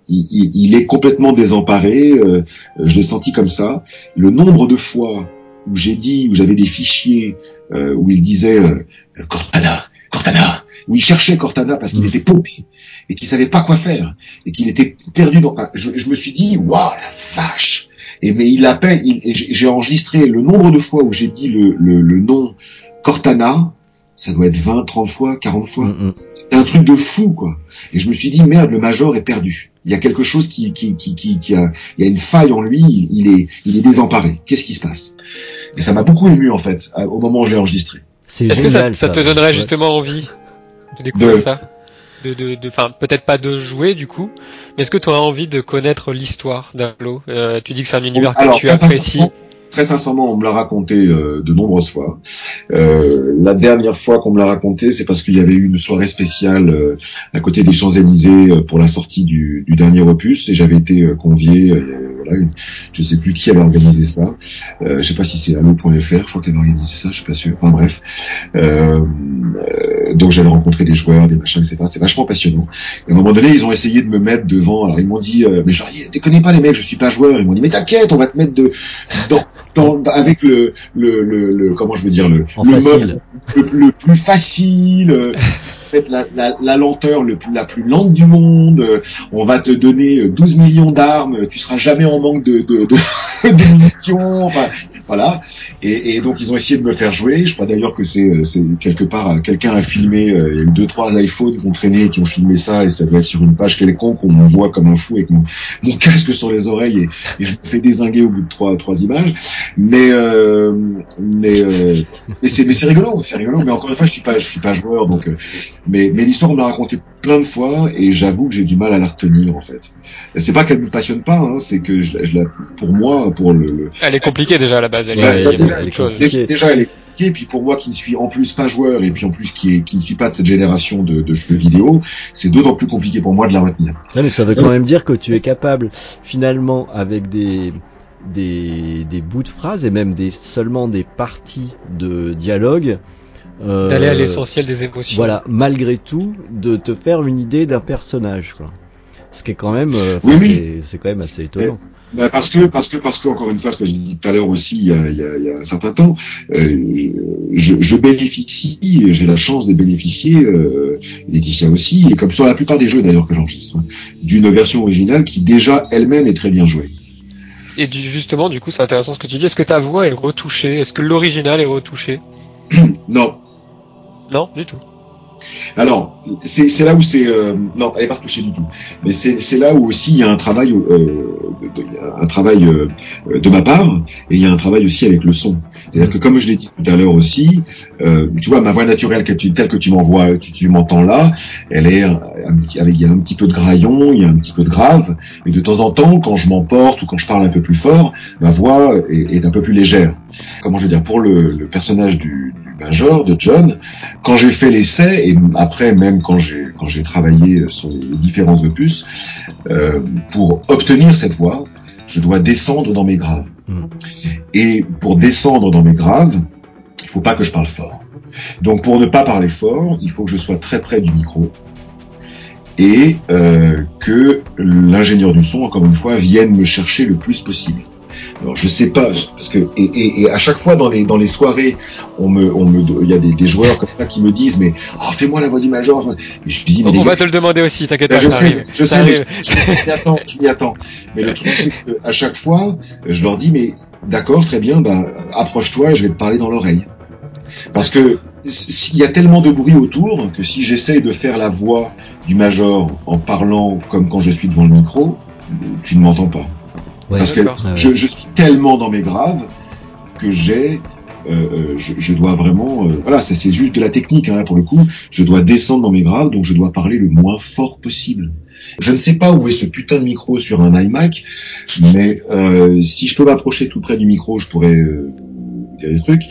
il, est complètement désemparé. Euh, je l'ai senti comme ça. Le nombre de fois où j'ai dit, où j'avais des fichiers euh, où il disait euh, Cortana, Cortana, où il cherchait Cortana parce qu'il mm. était paumé et qu'il savait pas quoi faire et qu'il était perdu. Dans... je, je me suis dit waouh la vache. Et mais il appelle. J'ai enregistré le nombre de fois où j'ai dit le, le, le nom Cortana ça doit être 20, 30 fois, 40 fois. Mm, mm. C'était un truc de fou, quoi. Et je me suis dit, merde, le Major est perdu. Il y a quelque chose qui, qui, qui, qui, qui a, il y a une faille en lui, il, est, il est désemparé. Qu'est-ce qui se passe? Et ça m'a beaucoup ému, en fait, au moment où j'ai enregistré. Est-ce que ça, ça, te donnerait justement envie de découvrir ça? De, de, de, enfin peut-être pas de jouer du coup, mais est-ce que tu aurais envie de connaître l'histoire d'Halo euh, Tu dis que c'est un univers que tu apprécies. Très sincèrement, on me l'a raconté euh, de nombreuses fois. Euh, la dernière fois qu'on me l'a raconté, c'est parce qu'il y avait eu une soirée spéciale euh, à côté des Champs-Élysées euh, pour la sortie du, du, dernier opus, et j'avais été convié. voilà, une, je ne sais plus qui avait organisé ça. je sais pas si c'est allo.fr, je crois qu'il avait organisé ça, je suis pas sûr. Enfin bref. donc j'avais rencontré des joueurs, des machins, etc. C'est vachement passionnant. Et à un moment donné, ils ont essayé de me mettre devant. Alors ils m'ont dit, mais genre, déconnez pas les mecs, je suis pas joueur. Ils m'ont dit, mais t'inquiète, on va te mettre de dans avec le, le, le, comment je veux dire le, le mode le, plus facile euh, la, la, la, lenteur le plus, la plus lente du monde. On va te donner 12 millions d'armes. Tu seras jamais en manque de, de, de, de munitions. Enfin, voilà. Et, et, donc ils ont essayé de me faire jouer. Je crois d'ailleurs que c'est, quelque part quelqu'un a filmé. Euh, il y a eu deux trois iPhones traîné et qui ont filmé ça et ça doit être sur une page quelconque. On me voit comme un fou avec mon, mon casque sur les oreilles et, et, je me fais désinguer au bout de trois trois images. Mais euh, mais euh, mais c'est rigolo, c'est rigolo. Mais encore une fois, je suis pas je suis pas joueur donc. Mais mais l'histoire on me l'a racontée plein de fois et j'avoue que j'ai du mal à la retenir en fait. C'est pas qu'elle me passionne pas, hein, c'est que je, je la, pour moi, pour le, Elle est compliquée déjà à la base. Elle est, déjà, elle est compliquée. déjà, elle est compliquée. Et puis pour moi qui ne suis en plus pas joueur et puis en plus qui, est, qui ne suis pas de cette génération de, de jeux vidéo, c'est d'autant plus compliqué pour moi de la retenir. mais ça veut quand même dire que tu es capable finalement avec des des, des bouts de phrases et même des seulement des parties de dialogue euh, d'aller à l'essentiel des émotions. Voilà, malgré tout, de te faire une idée d'un personnage, quoi. Ce qui est quand même, euh, c'est quand même assez étonnant. Bah parce que parce que parce que encore une fois ce que j'ai dit tout à l'heure aussi il y a, il y a, il y a un certain temps euh, je, je, bénéficie j'ai la chance de bénéficier euh, Laetitia aussi et comme sur la plupart des jeux d'ailleurs que j'enregistre hein, d'une version originale qui déjà elle-même est très bien jouée et du, justement du coup c'est intéressant ce que tu dis est-ce que ta voix est retouchée? Est-ce que l'original est retouché? Non non, du tout. Alors, c'est là où c'est euh, non, elle est pas retouchée du tout. Mais c'est là où aussi il y a un travail, euh, un travail euh, de ma part, et il y a un travail aussi avec le son. C'est-à-dire que comme je l'ai dit tout à l'heure aussi, euh, tu vois ma voix naturelle telle que tu m'envoies, tu, tu m'entends là, elle est avec il y a un petit peu de graillon, il y a un petit peu de grave, et de temps en temps, quand je m'emporte ou quand je parle un peu plus fort, ma voix est, est un peu plus légère. Comment je veux dire pour le, le personnage du, Major de John, quand j'ai fait l'essai et après même quand j'ai quand j'ai travaillé sur les différents opus, euh, pour obtenir cette voix, je dois descendre dans mes graves. Hmm. Et pour descendre dans mes graves, il faut pas que je parle fort. Donc pour ne pas parler fort, il faut que je sois très près du micro et euh, que l'ingénieur du son, encore une fois, vienne me chercher le plus possible. Alors je sais pas parce que et, et, et, à chaque fois dans les dans les soirées, on me on me il y a des, des joueurs comme ça qui me disent mais oh, fais-moi la voix du major. je dis mais on va te le demander aussi, t'inquiète pas. Je sais, je sais, mais je, m'y attends, je m'y attends. Mais le truc c'est que à chaque fois, je leur dis mais d'accord, très bien, bah approche-toi et je vais te parler dans l'oreille. Parce que s'il y a tellement de bruit autour que si j'essaye de faire la voix du major en parlant comme quand je suis devant le micro, tu ne m'entends pas parce que je, je, suis tellement dans mes graves que j'ai, euh, euh je, je, dois vraiment, euh, voilà, c'est juste de la technique hein, là pour le coup. Je dois descendre dans mes graves, donc je dois parler le moins fort possible. Je ne sais pas où est ce putain de micro sur un iMac, mais euh, si je peux m'approcher tout près du micro, je pourrais euh, dire des trucs.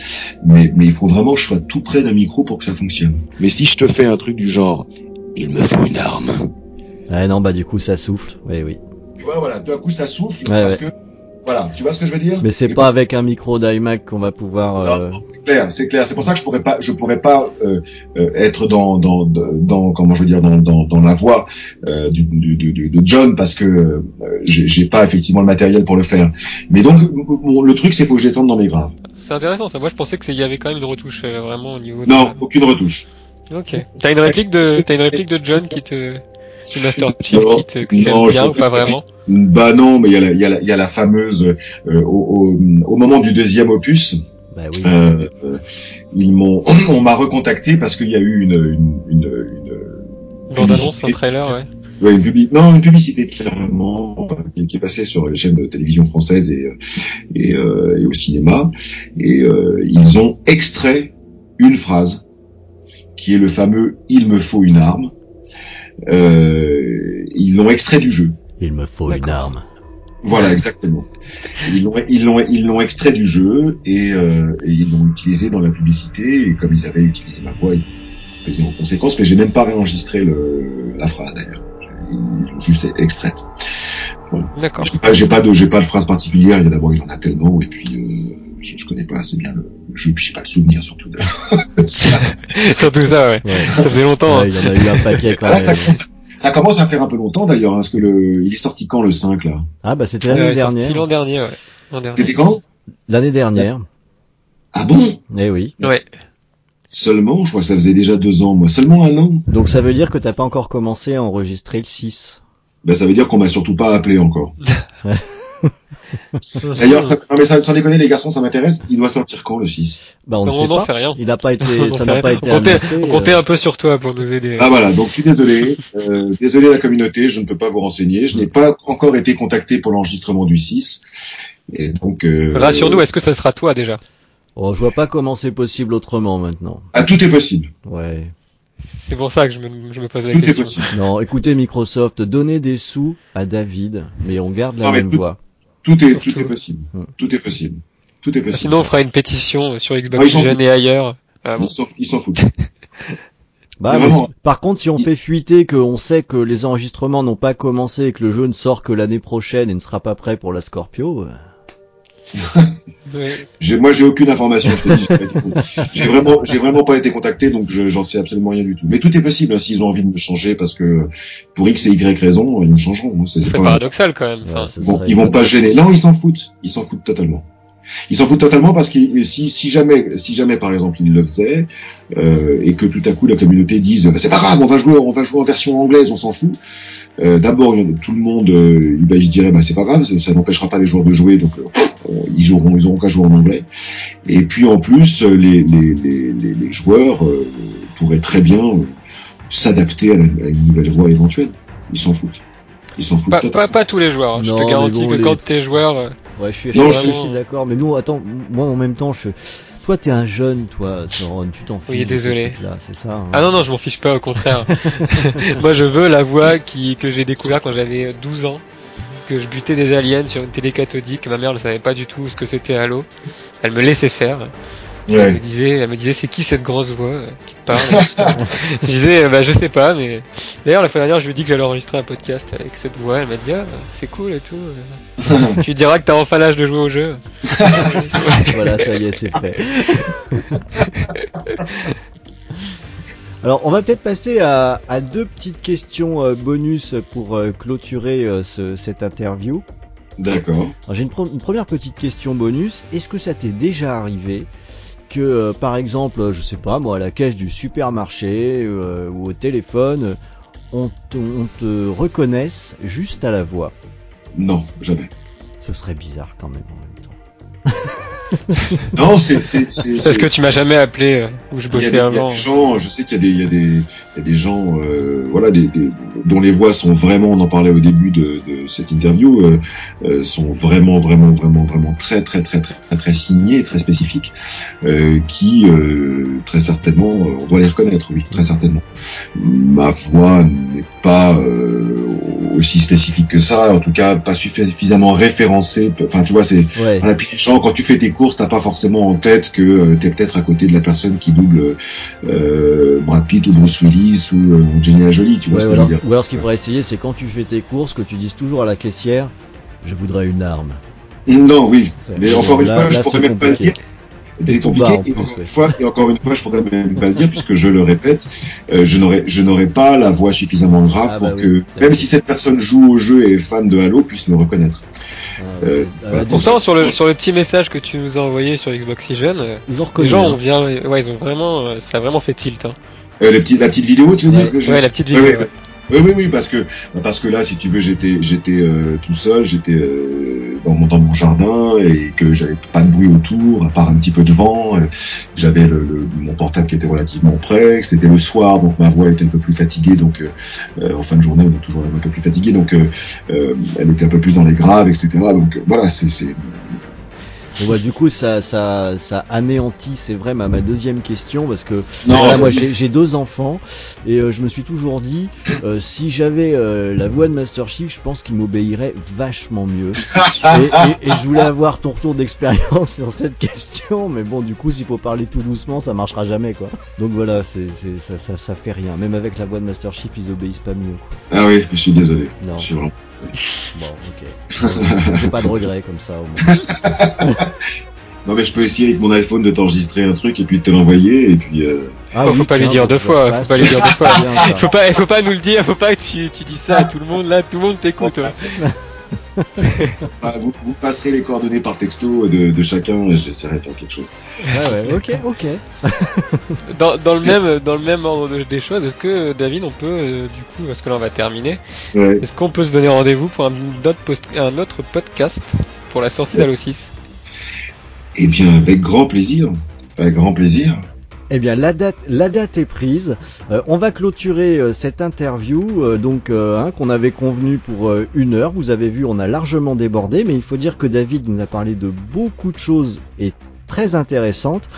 Mais, mais il faut vraiment que je sois tout près d'un micro pour que ça fonctionne. Mais si je te fais un truc du genre, il me faut une arme. Ah non, bah du coup ça souffle. Oui, oui voilà, d'un coup ça souffle parce que voilà, tu vois ce que je veux dire? Mais c'est pas avec un micro d'iMac qu'on va pouvoir. Euh... c'est clair, c'est clair. C'est pour ça que je pourrais pas, je pourrais pas euh, euh, être dans, dans, dans, comment je veux dire, dans, dans, dans la voix euh, du, du, du, de John parce que euh, j'ai pas effectivement le matériel pour le faire. Mais donc le truc, c'est faut que je dans mes graves. C'est intéressant. Ça. Moi, je pensais qu'il y avait quand même une retouche euh, vraiment au niveau. Non, aucune retouche. Ok. T'as une réplique de, t'as une réplique de John qui te c'est Master Chief qui te bien ou pas vraiment Bah non, mais il y, a la, y, a la, y a la fameuse euh, au, au, au, moment du deuxième opus. Bah oui. euh, ils m'ont, on m'a recontacté parce qu'il y a eu une une une, une bande annonce, un trailer, ouais. Ouais, une publi non, une publicité clairement qui, qui est passée sur les chaînes de télévision françaises et et, euh, et au cinéma et euh, ils ont extrait une phrase qui est le fameux "Il me faut une arme" Euh, ils l'ont extrait du jeu. Il me faut une arme. Voilà, exactement. Ils l'ont, ils l'ont, ils l'ont extrait du jeu et, euh, et ils l'ont utilisé dans la publicité. Et comme ils avaient utilisé ma voix, ils ont payé en conséquence. Mais j'ai même pas réenregistré le, la phrase d'ailleurs. Ils l'ont juste extraite. Bon. D'accord. J'ai pas, j'ai pas de, j'ai pas de phrase particulière. Il y en a d'abord, il y en a tellement. Et puis, euh, je, je connais pas assez bien le jeu. Puis j'ai pas le souvenir surtout de ça. Surtout ça, ouais. Ouais. Ça faisait longtemps. Ouais, il y en a eu un paquet quand Ah, là, ça, commence, ça commence à faire un peu longtemps d'ailleurs, hein, parce que le, il est sorti quand le 5 là? Ah bah c'était hein. l'année Ouais, sorti dernière. L'an dernier, ouais. C'était quand? L'année dernière. Ah bon? Eh oui. Ouais. Seulement, je crois que ça faisait déjà deux ans, moi. Seulement un an Donc ça veut dire que t'as pas encore commencé à enregistrer le 6. Ben ça veut dire qu'on m'a surtout pas appelé encore. D'ailleurs, ça, non mais ça, sans déconner les garçons, ça m'intéresse. Il doit sortir quand le 6 Bah on ne Non, sait on pas. rien. Il n'a pas été, On ça n'a pas été on comptait, annoncé. on comptait euh, un peu sur toi pour nous aider. Ah voilà, donc je suis désolé. Euh, désolé la communauté, je ne peux pas vous renseigner. Je n'ai pas encore été contacté pour l'enregistrement du 6. Et donc... Euh, Rassure-nous, est-ce que ça sera toi déjà? Oh, je vois pas comment c'est possible autrement maintenant. Ah, tout est possible. Ouais. C'est pour ça que je me, je me pose la Tout est question. possible. Non, écoutez Microsoft, donnez des sous à David, mais on garde la Non, même tout- voix. Tout est, Surtout. tout est possible. Tout est possible. Tout est possible. Sinon, on fera une pétition sur Ah, Xbox s'en One et ailleurs. Ah, bon. Ils s'en- foutent. Bah, Mais mais par contre, si on Il- fait fuiter qu'on sait que les enregistrements n'ont pas commencé et que le jeu ne sort que l'année prochaine et ne sera pas prêt pour la Scorpio, euh, Ouais. Moi, j'ai aucune information. Je te dis, j'ai vraiment, j'ai vraiment pas été contacté, donc je- j'en sais absolument rien du tout. Mais tout est possible hein, s'ils ont envie de me changer, parce que pour X et Y raison, ils me changeront. hein, c'est- paradoxal quand même. Enfin, ouais, ce ils vont, pas gêner. Non, ils s'en foutent. Ils s'en foutent totalement. Ils s'en foutent totalement parce que si, si jamais, si jamais par exemple ils le faisaient euh, et que tout à coup la communauté dise c'est pas grave, on va jouer, on va jouer en version anglaise, on s'en fout. Euh, D'abord, tout le monde, euh, bah, il dirait bah c'est pas grave, ça, n'empêchera pas les joueurs de jouer, donc euh, ils joueront, ils auront qu'à jouer en anglais. Et puis en plus, les, les, les, les, joueurs euh, pourraient très bien euh, s'adapter à, à une nouvelle voie éventuelle. Ils s'en foutent. Ils s'en foutent pas, totalement. pas, pas tous les joueurs. hein. Je te garantis bon, que les- quand t'es joueur, euh, Ouais, je suis, Non, je, je- suis d'accord, mais nous, attends, moi en même temps, je, toi t'es un jeune, toi, Soron, tu t'en fiches. Oui, désolé. trucs-là, c'est ça. hein. Ah non, non, je m'en fiche pas, au contraire. Moi, je veux la voix qui, que j'ai découvert quand j'avais 12 ans, que je butais des aliens sur une télé cathodique, ma mère ne savait pas du tout ce que c'était Halo. Elle me laissait faire. Elle me disait, elle me disait, c'est qui cette grosse voix euh, qui te parle Je disais, euh, bah je sais pas, mais d'ailleurs la fois dernière, je lui ai dit que j'allais enregistrer un podcast avec cette voix. Elle m'a dit, ah, c'est cool et tout. euh. tu diras que t'as enfin l'âge de jouer au jeu. Voilà, ça y est, c'est fait. Alors, on va peut-être passer à, à deux petites questions euh, bonus pour euh, clôturer euh, ce- cette interview. D'accord. Alors, J'ai une première petite question bonus. Est-ce que ça t'est déjà arrivé que, euh, par exemple, je sais pas, moi, à la caisse du supermarché euh, ou au téléphone, on te, on te reconnaisse juste à la voix Non, jamais. Ce serait bizarre quand même en même temps. Non, c'est c'est. Parce que tu m'as jamais appelé euh, où je il y, a bossais il y a avant. des gens, je sais qu'il y a des, il y a des, il y a des gens, euh, voilà, des, des- dont les voix sont vraiment, on en parlait au début de, de cette interview, euh, sont vraiment, vraiment, vraiment, vraiment très, très, très, très, très, très signées, très spécifiques, qui, très certainement, on doit les reconnaître, oui, très certainement. Ma voix n'est pas aussi spécifique que ça, en tout cas, pas suffisamment référencée. Enfin, tu vois, c'est Ouais. voilà, puis les gens, quand tu fais tes courses, t'as pas forcément en tête que euh, t'es peut-être à côté de la personne qui double euh, Brad Pitt ou Bruce Willis ou euh, Angelina Jolie, tu vois Ouais, ce ou, que je veux alors, dire. ou alors ce qu'il faudrait essayer, c'est quand tu fais tes courses, que tu dises toujours à la caissière, je voudrais une arme. Non, oui, mais encore une là- fois, là, je pourrais même pas le compliqué. dire. Compliqué. bas, en et, plus, encore ouais. une fois, et encore une fois, je pourrais même pas le dire puisque je le répète, euh, je n'aurais, je n'aurais pas la voix suffisamment grave Ah, pour bah oui, que, même si cette personne joue au jeu et est fan de Halo, puisse me reconnaître. Ah, Euh, la Pourtant, sur le, sur le petit message que tu nous as envoyé sur Xbox euh, Ils ont les gens hein. ont bien, ouais, ils ont vraiment, ça a vraiment fait tilt. Hein. Euh, les petits, la petite vidéo, tu veux dire que j'ai- Ouais, la petite Ouais, vidéo. ouais, ouais. Oui, oui, oui, parce que parce que là, si tu veux, j'étais j'étais euh, tout seul, j'étais euh, dans mon jardin et que j'avais pas de bruit autour, à part un petit peu de vent. euh, j'avais le, mon portable qui était relativement près. C'était le soir, donc ma voix était un peu plus fatiguée. Donc en fin de journée, on est toujours un peu plus fatigué, donc elle était un peu plus dans les graves, etc. Donc voilà, c'est Bon, bah, du coup, ça, ça, ça anéantit, c'est vrai, ma, ma deuxième question, parce que voilà, moi j'ai deux enfants, et euh, je me suis toujours dit, euh, si j'avais euh, la voix de Master Chief, je pense qu'il m'obéirait vachement mieux. et, et, et, je voulais avoir ton retour d'expérience sur cette question, mais bon, du coup, s'il faut parler tout doucement, ça marchera jamais, quoi. Donc voilà, c'est, ça, ça, ça fait rien. Même avec la voix de Master Chief, ils obéissent pas mieux. Quoi. Ah oui, je suis désolé. Non. Je suis vraiment... Bon, ok. J'ai pas de regrets comme ça, au moins. Non mais je peux essayer avec mon iPhone de t'enregistrer un truc et puis de te l'envoyer et puis. Euh... Ah, faut, oui, faut pas lui dire deux fois. Faut pas lui dire deux fois. faut pas, faut pas nous le dire. Faut pas que tu, tu dis ça à tout le monde. Là, tout le monde t'écoute. ah, vous, vous, passerez les coordonnées par texto de, de chacun. J'essaierai de faire quelque chose. Ouais, ouais, ok, ok. dans, dans, le même, dans le même ordre des choses, est-ce que David, on peut, euh, du coup, parce que là on va terminer, ouais. est-ce qu'on peut se donner rendez-vous pour un un autre podcast pour la sortie d'Halo 6 eh bien, avec grand plaisir. Avec grand plaisir. Eh bien, la date, est prise. Euh, on va clôturer euh, cette interview, euh, donc hein, qu'on avait convenu pour une heure. Vous avez vu, on a largement débordé, mais il faut dire que David nous a parlé de beaucoup de choses et très intéressantes.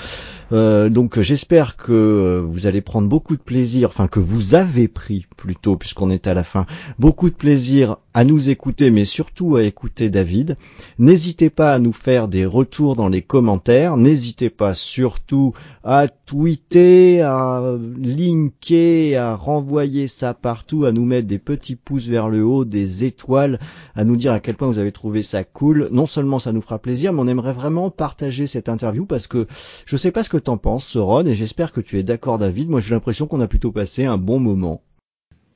Donc j'espère que vous allez prendre beaucoup de plaisir, enfin que vous avez pris plutôt, puisqu'on est à la fin, beaucoup de plaisir à nous écouter, mais surtout à écouter David. N'hésitez pas à nous faire des retours dans les commentaires. N'hésitez pas surtout à tweeter, à linker, à renvoyer ça partout, à nous mettre des petits pouces vers le haut, des étoiles, à nous dire à quel point vous avez trouvé ça cool. Non seulement ça nous fera plaisir, mais on aimerait vraiment partager cette interview parce que je sais pas ce que t'en penses, Ron, et j'espère que tu es d'accord, David. Moi, j'ai l'impression qu'on a plutôt passé un bon moment.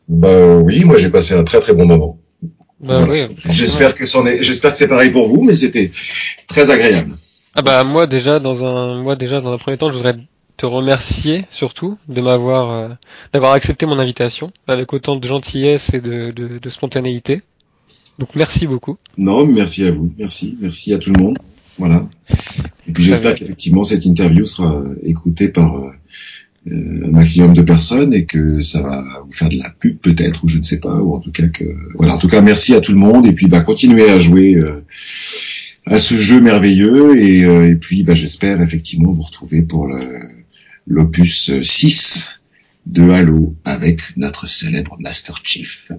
Bah oui, moi j'ai passé un très très bon moment. Bah, oui, j'espère que c'en est, j'espère que c'est pareil pour vous, mais c'était très agréable. Ah bah moi déjà dans un, moi déjà dans un premier temps, je voudrais te remercier surtout de m'avoir, euh, d'avoir accepté mon invitation avec autant de gentillesse et de, de, de spontanéité. Donc merci beaucoup. Non, merci à vous, merci, merci à tout le monde. Voilà. Et puis j'espère qu'effectivement cette interview sera écoutée par euh, un maximum de personnes et que ça va vous faire de la pub peut-être ou je ne sais pas ou en tout cas que voilà en tout cas merci à tout le monde et puis bah continuez à jouer euh, à ce jeu merveilleux et, euh, et puis bah, j'espère effectivement vous retrouver pour l'opus 6 de Halo avec notre célèbre Master Chief.